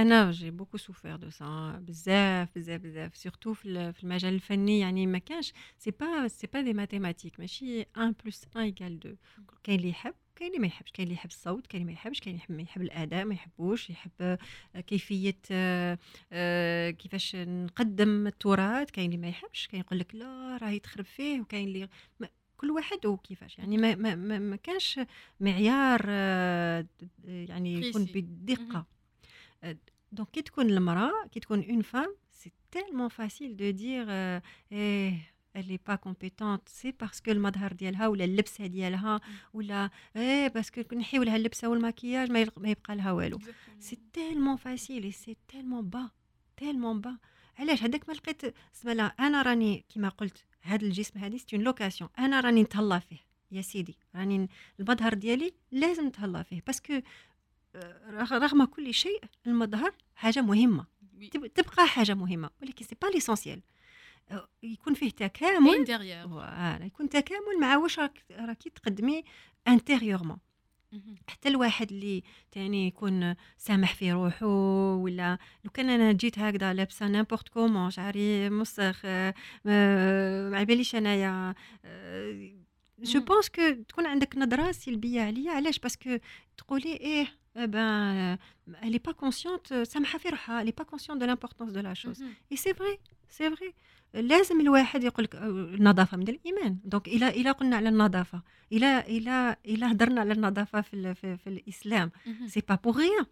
أنا j'ai beaucoup souffert de ça بزاف بزاف بزاف surtout في المجال الفني يعني ما كانش c'est pas c'est pas des mathématiques ماشي 1 plus 1 égal 2 كاين اللي يحب كاين اللي ما يحبش كاين اللي يحب الصوت كاين اللي ما يحبش كاين اللي يحب الاداء ما يحبوش يحب كيفيه كيفاش نقدم التراث كاين اللي ما يحبش كاين يقول لك لا راهي تخرب فيه وكاين اللي كل واحد وكيفاش يعني ما ما ما, ما كانش معيار يعني يكون بالدقه donc كي تكون المرأة كي تكون une femme c'est tellement facile de dire eh pas compétente. C'est parce que المظهر ديالها ولا اللبسه ديالها ولا eh parce que نحيو لها اللبسة والماكياج ما, ما يبقى لها والو. c'est tellement facile c'est tellement bas tellement bas علاش؟ هذاك ما لقيت سما أنا راني كيما قلت هذا الجسم هذه c'est l'occasion. أنا راني نتهلا فيه. يا سيدي راني المظهر ديالي لازم نتهلا فيه. parce que رغم كل شيء المظهر حاجة مهمة. تبقى حاجة مهمة. ولكن c'est pas l'essentiel يكون فيه تكامل. يكون تكامل مع واش راكي تقدمي intérieurement. حتى الواحد اللي تاني يكون سامح في روحه ولا لو كان أنا جيت هكذا لابسة n'importe comment شعري مسخ ما على باليش أنايا. je pense que تكون عندك نظرة سلبية عليا. علاش؟ parce que تقولي eh ben elle est pas consciente في روحها elle est pas consciente de l'importance de la chose. Et c'est vrai c'est vrai. لازم الواحد يقول لك النظافه من الايمان donc إلى إلى قلنا على النظافه إلى إلى إلى هضرنا على النظافه في في, في الاسلام c'est pas pour rien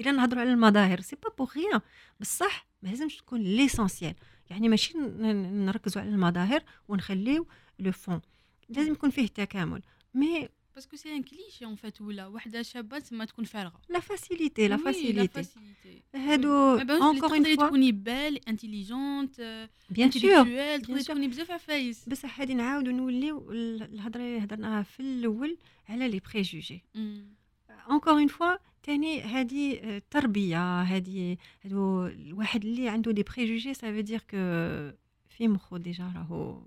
إلى نهضروا على المظاهر c'est pas pour rien بصح ما لازمش تكون l'essentiel يعني ماشي نركزوا على المظاهر ونخليو le fond لازم يكون فيه تكامل mais parce que c'est un cliché une femme ولا وحده شابه تما تكون فارغه la facilité la facilité هادو encore une fois تكوني belle intelligente bien sûr تقدري تكوني بزاف عفايس بصح هادي نعاودو نوليو الهضره اللي هضرناها في الأول على les préjugés encore une fois تاني هادي تربيه هادي هادو الواحد اللي عنده des préjugés ça veut dire que في مخو déjà راهو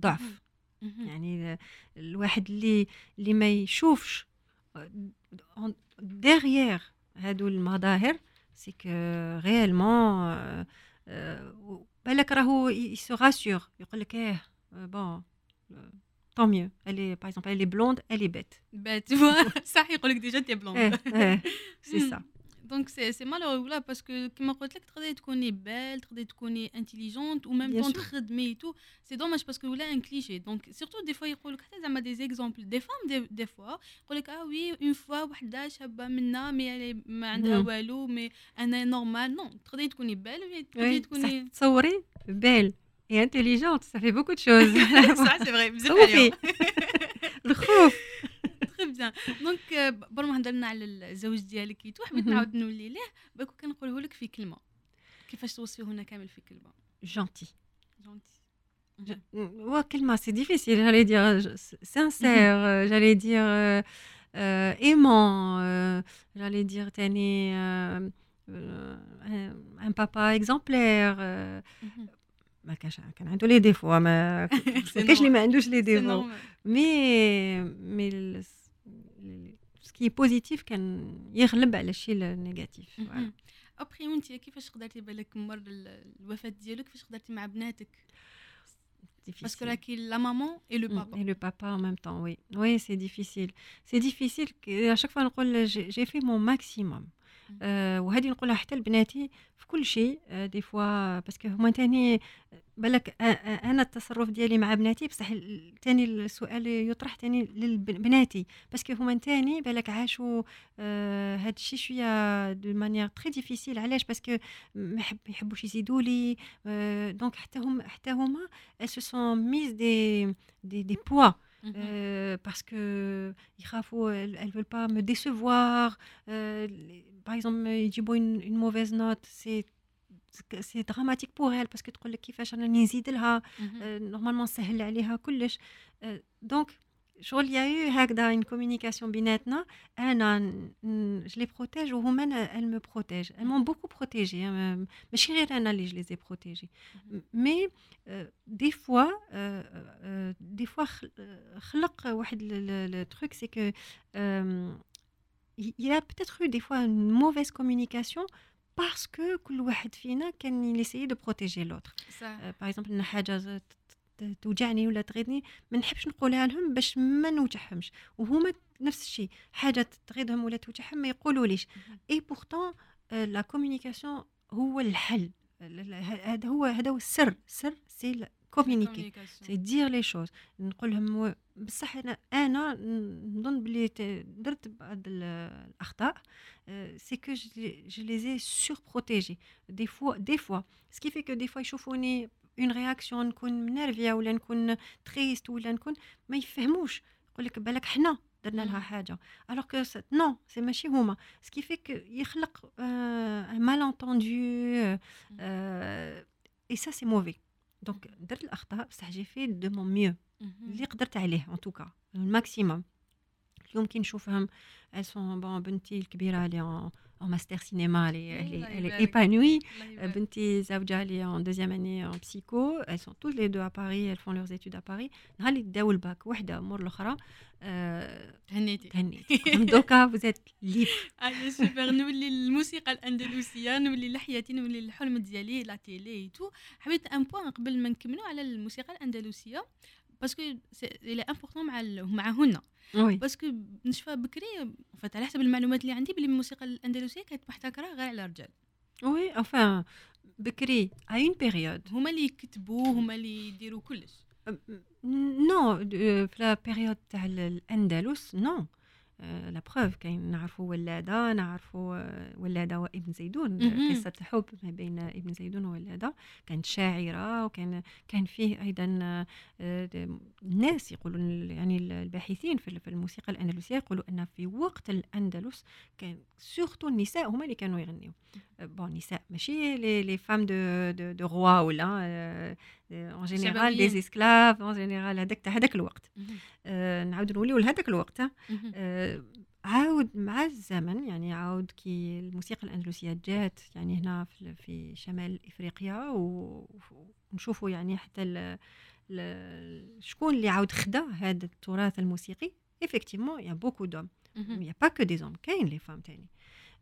ضعف يعني الواحد اللي اللي ما يشوفش آه، ديغيير هادو المظاهر سيك غيالمون بالك راهو يسو راسيغ يقول لك إيه بون طون ميو الي باغ اكزومبل الي بلوند الي بيت بيت صح يقول لك ديجا تي بلوند سي سا Donc, c'est malheureux là parce que, comme je dit, tu connais belle, tu connais intelligente ou même ton traitement et tout. C'est dommage parce que là, un cliché. Donc, surtout, des fois, il y a des exemples. Des femmes, des, des fois, ils disent, ah oui, une fois, وحدة شابة منا mais elle est ما عندها والو mais elle est normale. Non, tu connais belle, mais tu connais. تصوري belle et intelligente, ça fait beaucoup de choses. ça, c'est vrai. خوفي الخوف تري بيان دونك بر ما هضرنا على الزوج ديالك كيتو حبيت نعاود نولي ليه. باكو كنقوله لك في كلمة. كيفاش توصفيه هنا كامل في كلمة؟ gentil gentil هو كلمة c'est difficile j'allais dire sincère j'allais dire aimant j'allais dire تاني un papa exemplaire ما كانش كان عنده les défauts ما [laughs] كاش اللي ما عندوش les défauts. مي مي سكي بوزيتيف كان يغلب على الشيء النيجاتيف ابخي وانت كيفاش قدرتي بالك مر الوفاه ديالك كيفاش قدرتي مع بناتك Parce que là, la maman et le papa. Et le papa en même temps, oui. Oui, c'est difficile. C'est difficile. À chaque fois, j'ai fait mon maximum. آه وهذه نقولها حتى لبناتي في كل شيء آه دي فوا باسكو هما تاني بالك آه أنا التصرف ديالي مع بناتي بصح تاني السؤال يطرح تاني لبناتي باسكو هما تاني بالك عاشوا آه هاد الشيء شوية دو مانيير تري ديفيسيل علاش؟ باسكو ما يحبوش يزيدوا لي آه دونك حتى هم حتى هما سو سون ميز دي دي دي بوا Euh, parce que elles, elles veulent pas me décevoir. Euh, par exemple, ils disent une, une mauvaise note, c'est c'est dramatique pour elle parce que تقول لك كيفاش انا نزيد لها نورمالمون سهل عليها كلش دونك شغل يا يو هكذا une communication بيناتنا انا je les protège وهما elles me protègent elles m'ont beaucoup protégée ماشي غير انا اللي je les ai protégées mais des fois des fois خلق واحد le truc c'est que il y a peut-être eu des fois une mauvaise communication parce que كل واحد فينا كان يسيي دو بروتيجي لوتر باغ اكزومبل حاجه توجعني ولا تغيظني ما نحبش نقولها لهم باش ما نوجعهمش. وهما نفس الشيء حاجة تغيظهم ولا توجعهم ما يقولوليش. et pourtant la communication هو الحل. هذا هو هذا هو السر. السر c'est communiquer c'est dire les choses نقول لهم بصح أنا أنا نظن بلي درت بعض الأخطاء c'est que je les ai surprotégées des fois des fois ce qui fait que des fois يشوفوني une réaction نكون énervée ولا نكون triste ولا نكون ما يفهموش يقول لك بالك حنا درنا لها حاجة alors que non c'est ماشي هما ce qui fait que يخلق malentendu et ça c'est mauvais donc درت الاخطاء بصح j'ai fait de mon mieux اللي قدرت عليه en tout cas ال maximum اليوم كي نشوفهم bon بنتي الكبيرة اللي est, elle est épanouie. بنتي الزوجة, elle est en deuxième année en psycho. Elles sont toutes les deux à Paris, elles font leurs études à Paris. نهار يداو الباك وحدة مور الأخرى. تهنيتي. تهنيتي. [laughs] دوكا t'es libre. أنا سوبر نولي الموسيقى الأندلسية نولي لحياتي نولي الحلم ديالي لا تيلي تو حبيت un point قبل ما نكملوا على الموسيقى الأندلسية. parce que c'est important مع معهن. oui parce que نشفى بكري فات على حسب المعلومات اللي عندي بلي الموسيقى الأندلسية كانت محتكرة غير على الرجال. oui enfin بكري à une période هما اللي يكتبوا هما اللي يديروا كلش. non في la période تاع الأندلس non la preuve كاين نعرفوا ولادة نعرفوا ولادة وابن زيدون. قصة الحب ما بين ابن زيدون وولادة. كانت شاعرة وكان كان فيه أيضا الناس يقولون يعني الباحثين في الموسيقى الأندلسية يقولوا أن في وقت الأندلس كان surtout النساء هما اللي كانوا يغنيوا bon نساء ماشي les les femmes de de, de roi ولا en général des esclaves en général هذاك تاع هذاك الوقت. نعاود نوليو لهذاك الوقت. عاود مع الزمن يعني عاود كي الموسيقى الأندلسية جات يعني هنا في, شمال إفريقيا ونشوفوا يعني حتى ال شكون اللي عاود خدا هذا التراث الموسيقي. Effectivement il y a beaucoup d'hommes. il مهم. n'y a pas que des hommes. كاين les femmes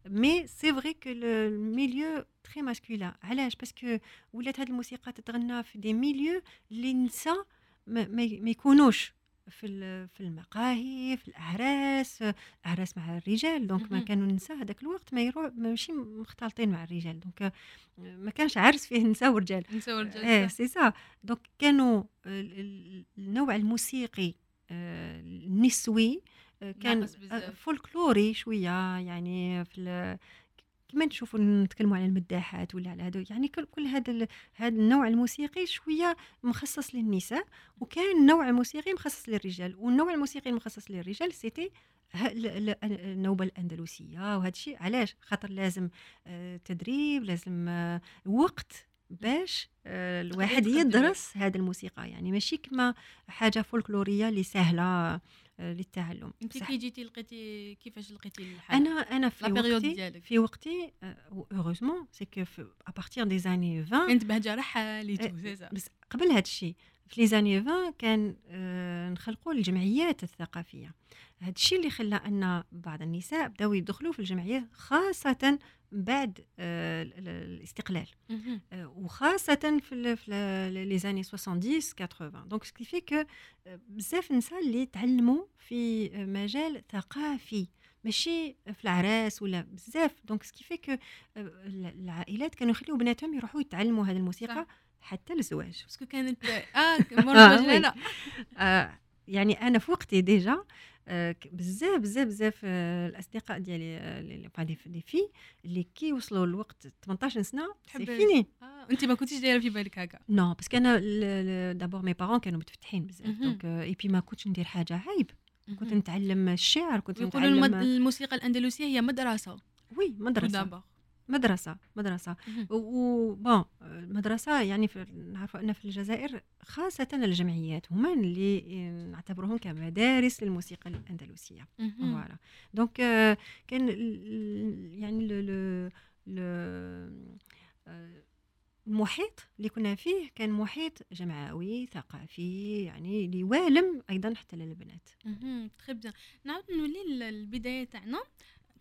تاني mais c'est vrai que le le milieu très masculin. علاش que ولات هذه الموسيقى تتغنى في des milieux اللي النساء ما, يكونوش في في المقاهي في الاعراس الاعراس مع الرجال. donc ما. كانوا النساء هذاك الوقت ما يروح ماشي مختلطين مع الرجال. donc ما كانش عرس فيه نساء ورجال. إيه الرجال صح. c'est ça donc كانوا ال- ال- النوع الموسيقي آه، النسوي كان فولكلوري شوية يعني في كما نشوفوا نتكلموا على المداحات ولا على هذا يعني كل كل هذا هذا النوع الموسيقي شوية مخصص للنساء وكان نوع موسيقي مخصص للرجال والنوع الموسيقي المخصص للرجال c'était النوبة الأندلسية وهذا الشيء علاش؟ خاطر لازم آه، تدريب لازم آه، وقت باش آه، الواحد يدرس هذه الموسيقى يعني ماشي كما حاجة فولكلوريه اللي سهلة للتعلم. انت. كي جيتي لقيتي كيفاش لقيتي الحال أنا أنا في وقتي ديالك. في وقتي هeureusement سي كو ا بارتير دي زاني 20 كانت بهجه رحال إيه، تو قبل هذا الشيء. في لي زاني 20 كان آه، نخلقوا الجمعيات الثقافية هذا الشيء اللي خلى أن بعض النساء بداو يدخلوا في الجمعيات خاصة بعد آه، ال- ال- الاستقلال. آه، وخاصة في les années 70 80 donc ce qui fait que بزاف النساء اللي تعلموا في مجال ثقافي ماشي في العراس ولا بزاف donc ce qui fait que العائلات كانوا يخليوا بناتهم يروحوا يتعلموا هذه الموسيقى صح. حتى الزواج parce que كانت [laughs] آه آه، مرة oui. لا. آه يعني أنا في وقتي déjà آه، بزاف بزاف بزاف آه، الأصدقاء ديالي آه، des filles اللي كي وصلوا لوقت 18 سنة c'est fini آه أنت ما كنتيش دايرة في بالك هكا. non parce que أنا d'abord mes parents كانوا متفتحين بزاف. donc et puis ما كنتش ندير حاجة عيب. كنت. نتعلم الشعر كنت ويقولوا المد... نتعلم الموسيقى الأندلسية هي مدرسة. oui مدرسة. مدرسة مدرسة. و bon المدرسة يعني في نعرفوا أن في الجزائر خاصة الجمعيات هما اللي نعتبرهم كمدارس للموسيقى الأندلسية. voilà. donc كان يعني le المحيط اللي كنا فيه كان محيط جمعوي ثقافي يعني اللي والم أيضا حتى للبنات. très bien نعاود نولي للبدايه تاعنا.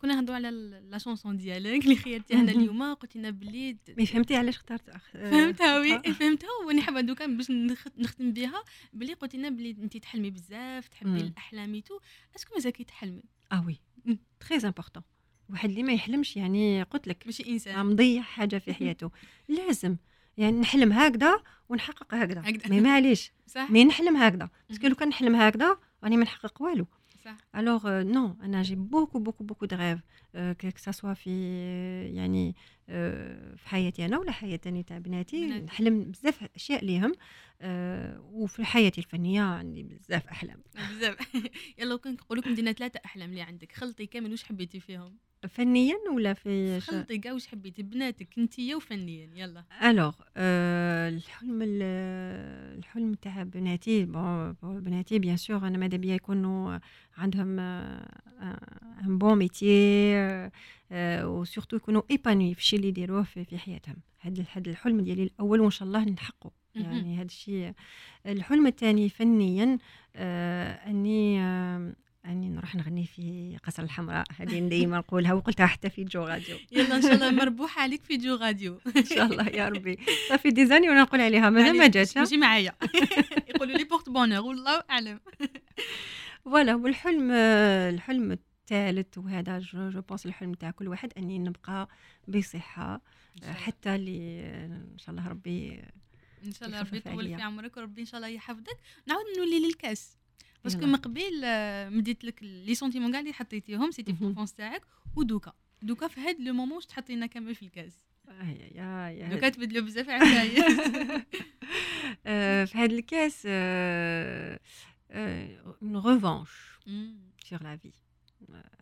كنا نهضروا على la chanson ديالك اللي خيرتيها مهم. اليوم قلت لنا بلي mais فهمتي علاش اخترت أخ... آه، فهمتها oui. فهمتها واني حابة دوكا باش نخ- نختم بها بلي قلت لنا بلي انت تحلمي بزاف تحبي. الأحلام tout. est-ce que مازال كتحلمي آه oui. très important واحد اللي ما يحلمش يعني قلت لك ماشي إنسان. مضيع حاجة في حياته. لازم يعني نحلم هكذا ونحقق هكذا. مي معليش. مي نحلم هكذا. parce que لو كان نحلم هكذا راني ما نحقق والو. صح alors non أنا j'ai beaucoup beaucoup beaucoup de rêves que ce soit في euh, يعني آه، في حياتي أنا ولا حياة تاع بناتي. نحلم بزاف أشياء ليهم آه، وفي حياتي الفنية عندي بزاف أحلام. بزاف. [laughs] يلا كان نقول لكم دينا ثلاثة أحلام اللي عندك. خلطي كامل واش حبيتي فيهم؟ فنيا ولا في خلطي كاع واش حبيتي؟ بناتك انتيا وفنيا. يلا. alors آه، الحلم ال- الحلم تاع بناتي bon bon بناتي bien sûr أنا ماذا بيا يكونوا عندهم un bon métier و surtout يكونوا épanouis في الشيء اللي يديروه في حياتهم. هذا هذا الحلم ديالي الأول وإن شاء الله نحققه مهم. يعني هذا الشيء الحلم الثاني فنيا آه، أني آه، أني نروح نغني في قصر الحمراء. هذه ديما نقولها وقلتها حتى في جو راديو [laughs] يلا إن شاء الله مربوحة عليك في جو راديو [laughs] إن شاء الله يا ربي. ça fait des années وأنا نقول عليها. مازال ما جاتش؟ ماشي معايا. [laughs] يقولوا لي porte-bonheur والله أعلم. voilà والحلم الحلم الثالث وهذا je pense الحلم تاع كل واحد أني نبقى بصحة حتى اللي إن شاء الله ربي إن شاء الله ربي يطول. في عمرك وربي إن شاء الله يحفظك نعاود نولي للكاس parce que. من قبيل آه، مديت لك les sentiments كاع اللي حطيتيهم c'était في. l'enfance تاعك ودوكا دوكا في هاد le moment واش تحطينا كامل في الكاس آه، يا يا دوكا تبدلوا بزاف عفايس [laughs] آه، في هذا الكاس une revanche مم. sur la vie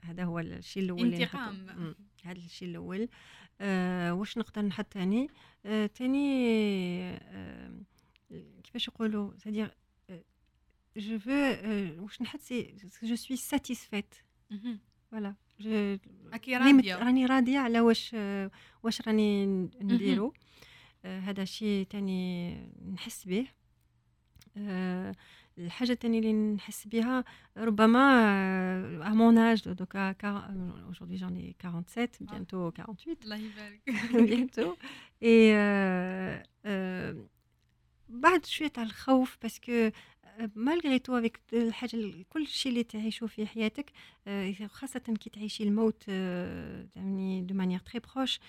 هذا هو الشيء الأول نحطه. انتقام. هذا الشيء الأول. آه واش نقدر نحط تاني؟ آه تاني آه كيفاش يقولوا؟ c'est-à-dire je veux واش نحط؟ c'est je suis satisfaite. voilà راضية. راني راضية على واش آه، واش راني نديرو. آه، هذا شيء تاني نحس به. آه، الحاجة الثانية اللي نحس بها ربما mon âge donc aujourd'hui j'en ai 47 bientôt 48 الله يبارك euh, euh, بعد شوية تاع الخوف parce que malgré tout avec الحاجة كل شيء اللي تعيشوا في حياتك خاصة كي تعيشي الموت يعني de manière très proche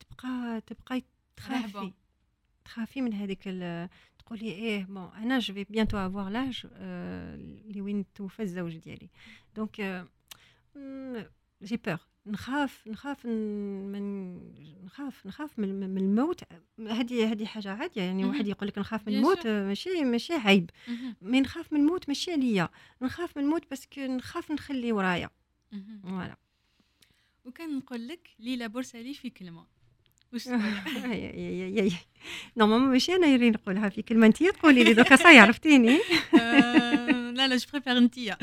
تبقى تبقى تخافي. تخافي من هذيك تقولي إيه bon أنا je vais bientôt avoir l'âge اللي وين توفى الزوج ديالي. donc j'ai peur نخاف نخاف من نخاف نخاف من, من الموت. هذه هذه حاجة عادية. يعني واحد يقول لك نخاف من الموت ماشي ماشي عيب. mais نخاف من الموت ماشي عليا. نخاف من الموت parce que نخاف نخلي ورايا. voilà وكان نقول لك ليلى بورصالي في كلمة. واش normalement ماشي أنا اللي نقولها في كلمة انت تقولي لي دوكا صاي عرفتيني [laughs] لا لا je préfère انتيا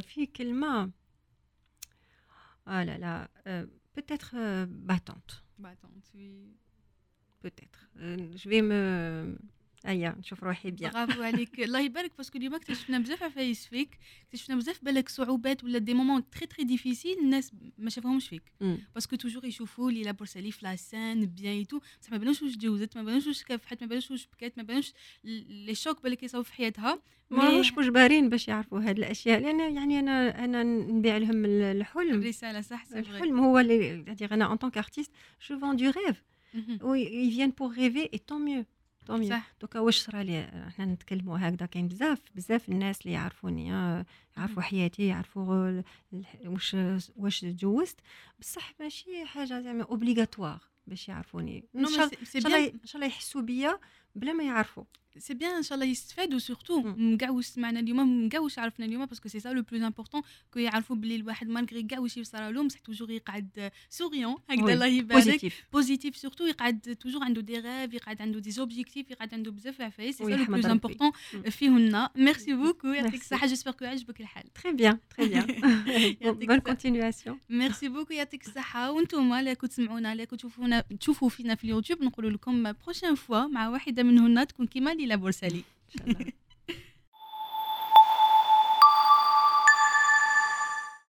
في كلمة Oh là là, euh, peut-être euh, battante. Battante, oui. Peut-être. Euh, je vais me أيا نشوف روحي bien. برافو عليك [laughs] الله يبارك parce que اليوم اكتشفنا بزاف عفايس فيك. اكتشفنا بزاف بالك صعوبات ولا des moments très très difficiles الناس ما شافوهمش فيك. parce que toujours يشوفوا ليلى بورصالي في la scène bien et tout بصح ما بانوش واش جوزت ما بانوش واش كافحت ما بانوش واش بكات ما بانوش les chocs بالك يصاوب في حياتها. ما مش مجبرين باش يعرفوا هاد الأشياء لأن يعني أنا أنا نبيع لهم الحلم. الرسالة صح الحلم هو اللي أنا en tant qu'artiste je vends du rêve on vient pour rêver et tant mieux tant mieux دوكا واش صرا لي؟ إحنا نتكلموا هكذا. كاين بزاف بزاف الناس اللي يعرفوني آه، يعرفوا حياتي يعرفوا واش واش تجوزت بصح ماشي حاجة زعما obligatoire باش يعرفوني. إن شاء الله إن شاء الله يحسوا بيا. بلا ما يعرفوا c'est bien ان شاء الله يستفادوا surtout كاع واش سمعنا اليوم كاع واش عرفنا اليوم parce que c'est ça le plus important que يعرفوا بلي الواحد malgré كاع واش يصرى له بصح toujours يقعد souriant هكذا الله يبارك positif surtout يقعد toujours عنده des rêves يقعد عنده des objectifs يقعد عنده بزاف عفايس c'est ça le plus important enfin merci beaucoup يعطيك الصحه j'espère que عجبك الحال très bien très bien bonne continuation merci beaucoup يعطيك الصحه وأنتم اللي كنتوا تسمعونا اللي كنتوا تشوفونا تشوفوا فينا في اليوتيوب نقول لكم prochaine fois مع واحدة منهن تكون كيما ليلى بورصالي。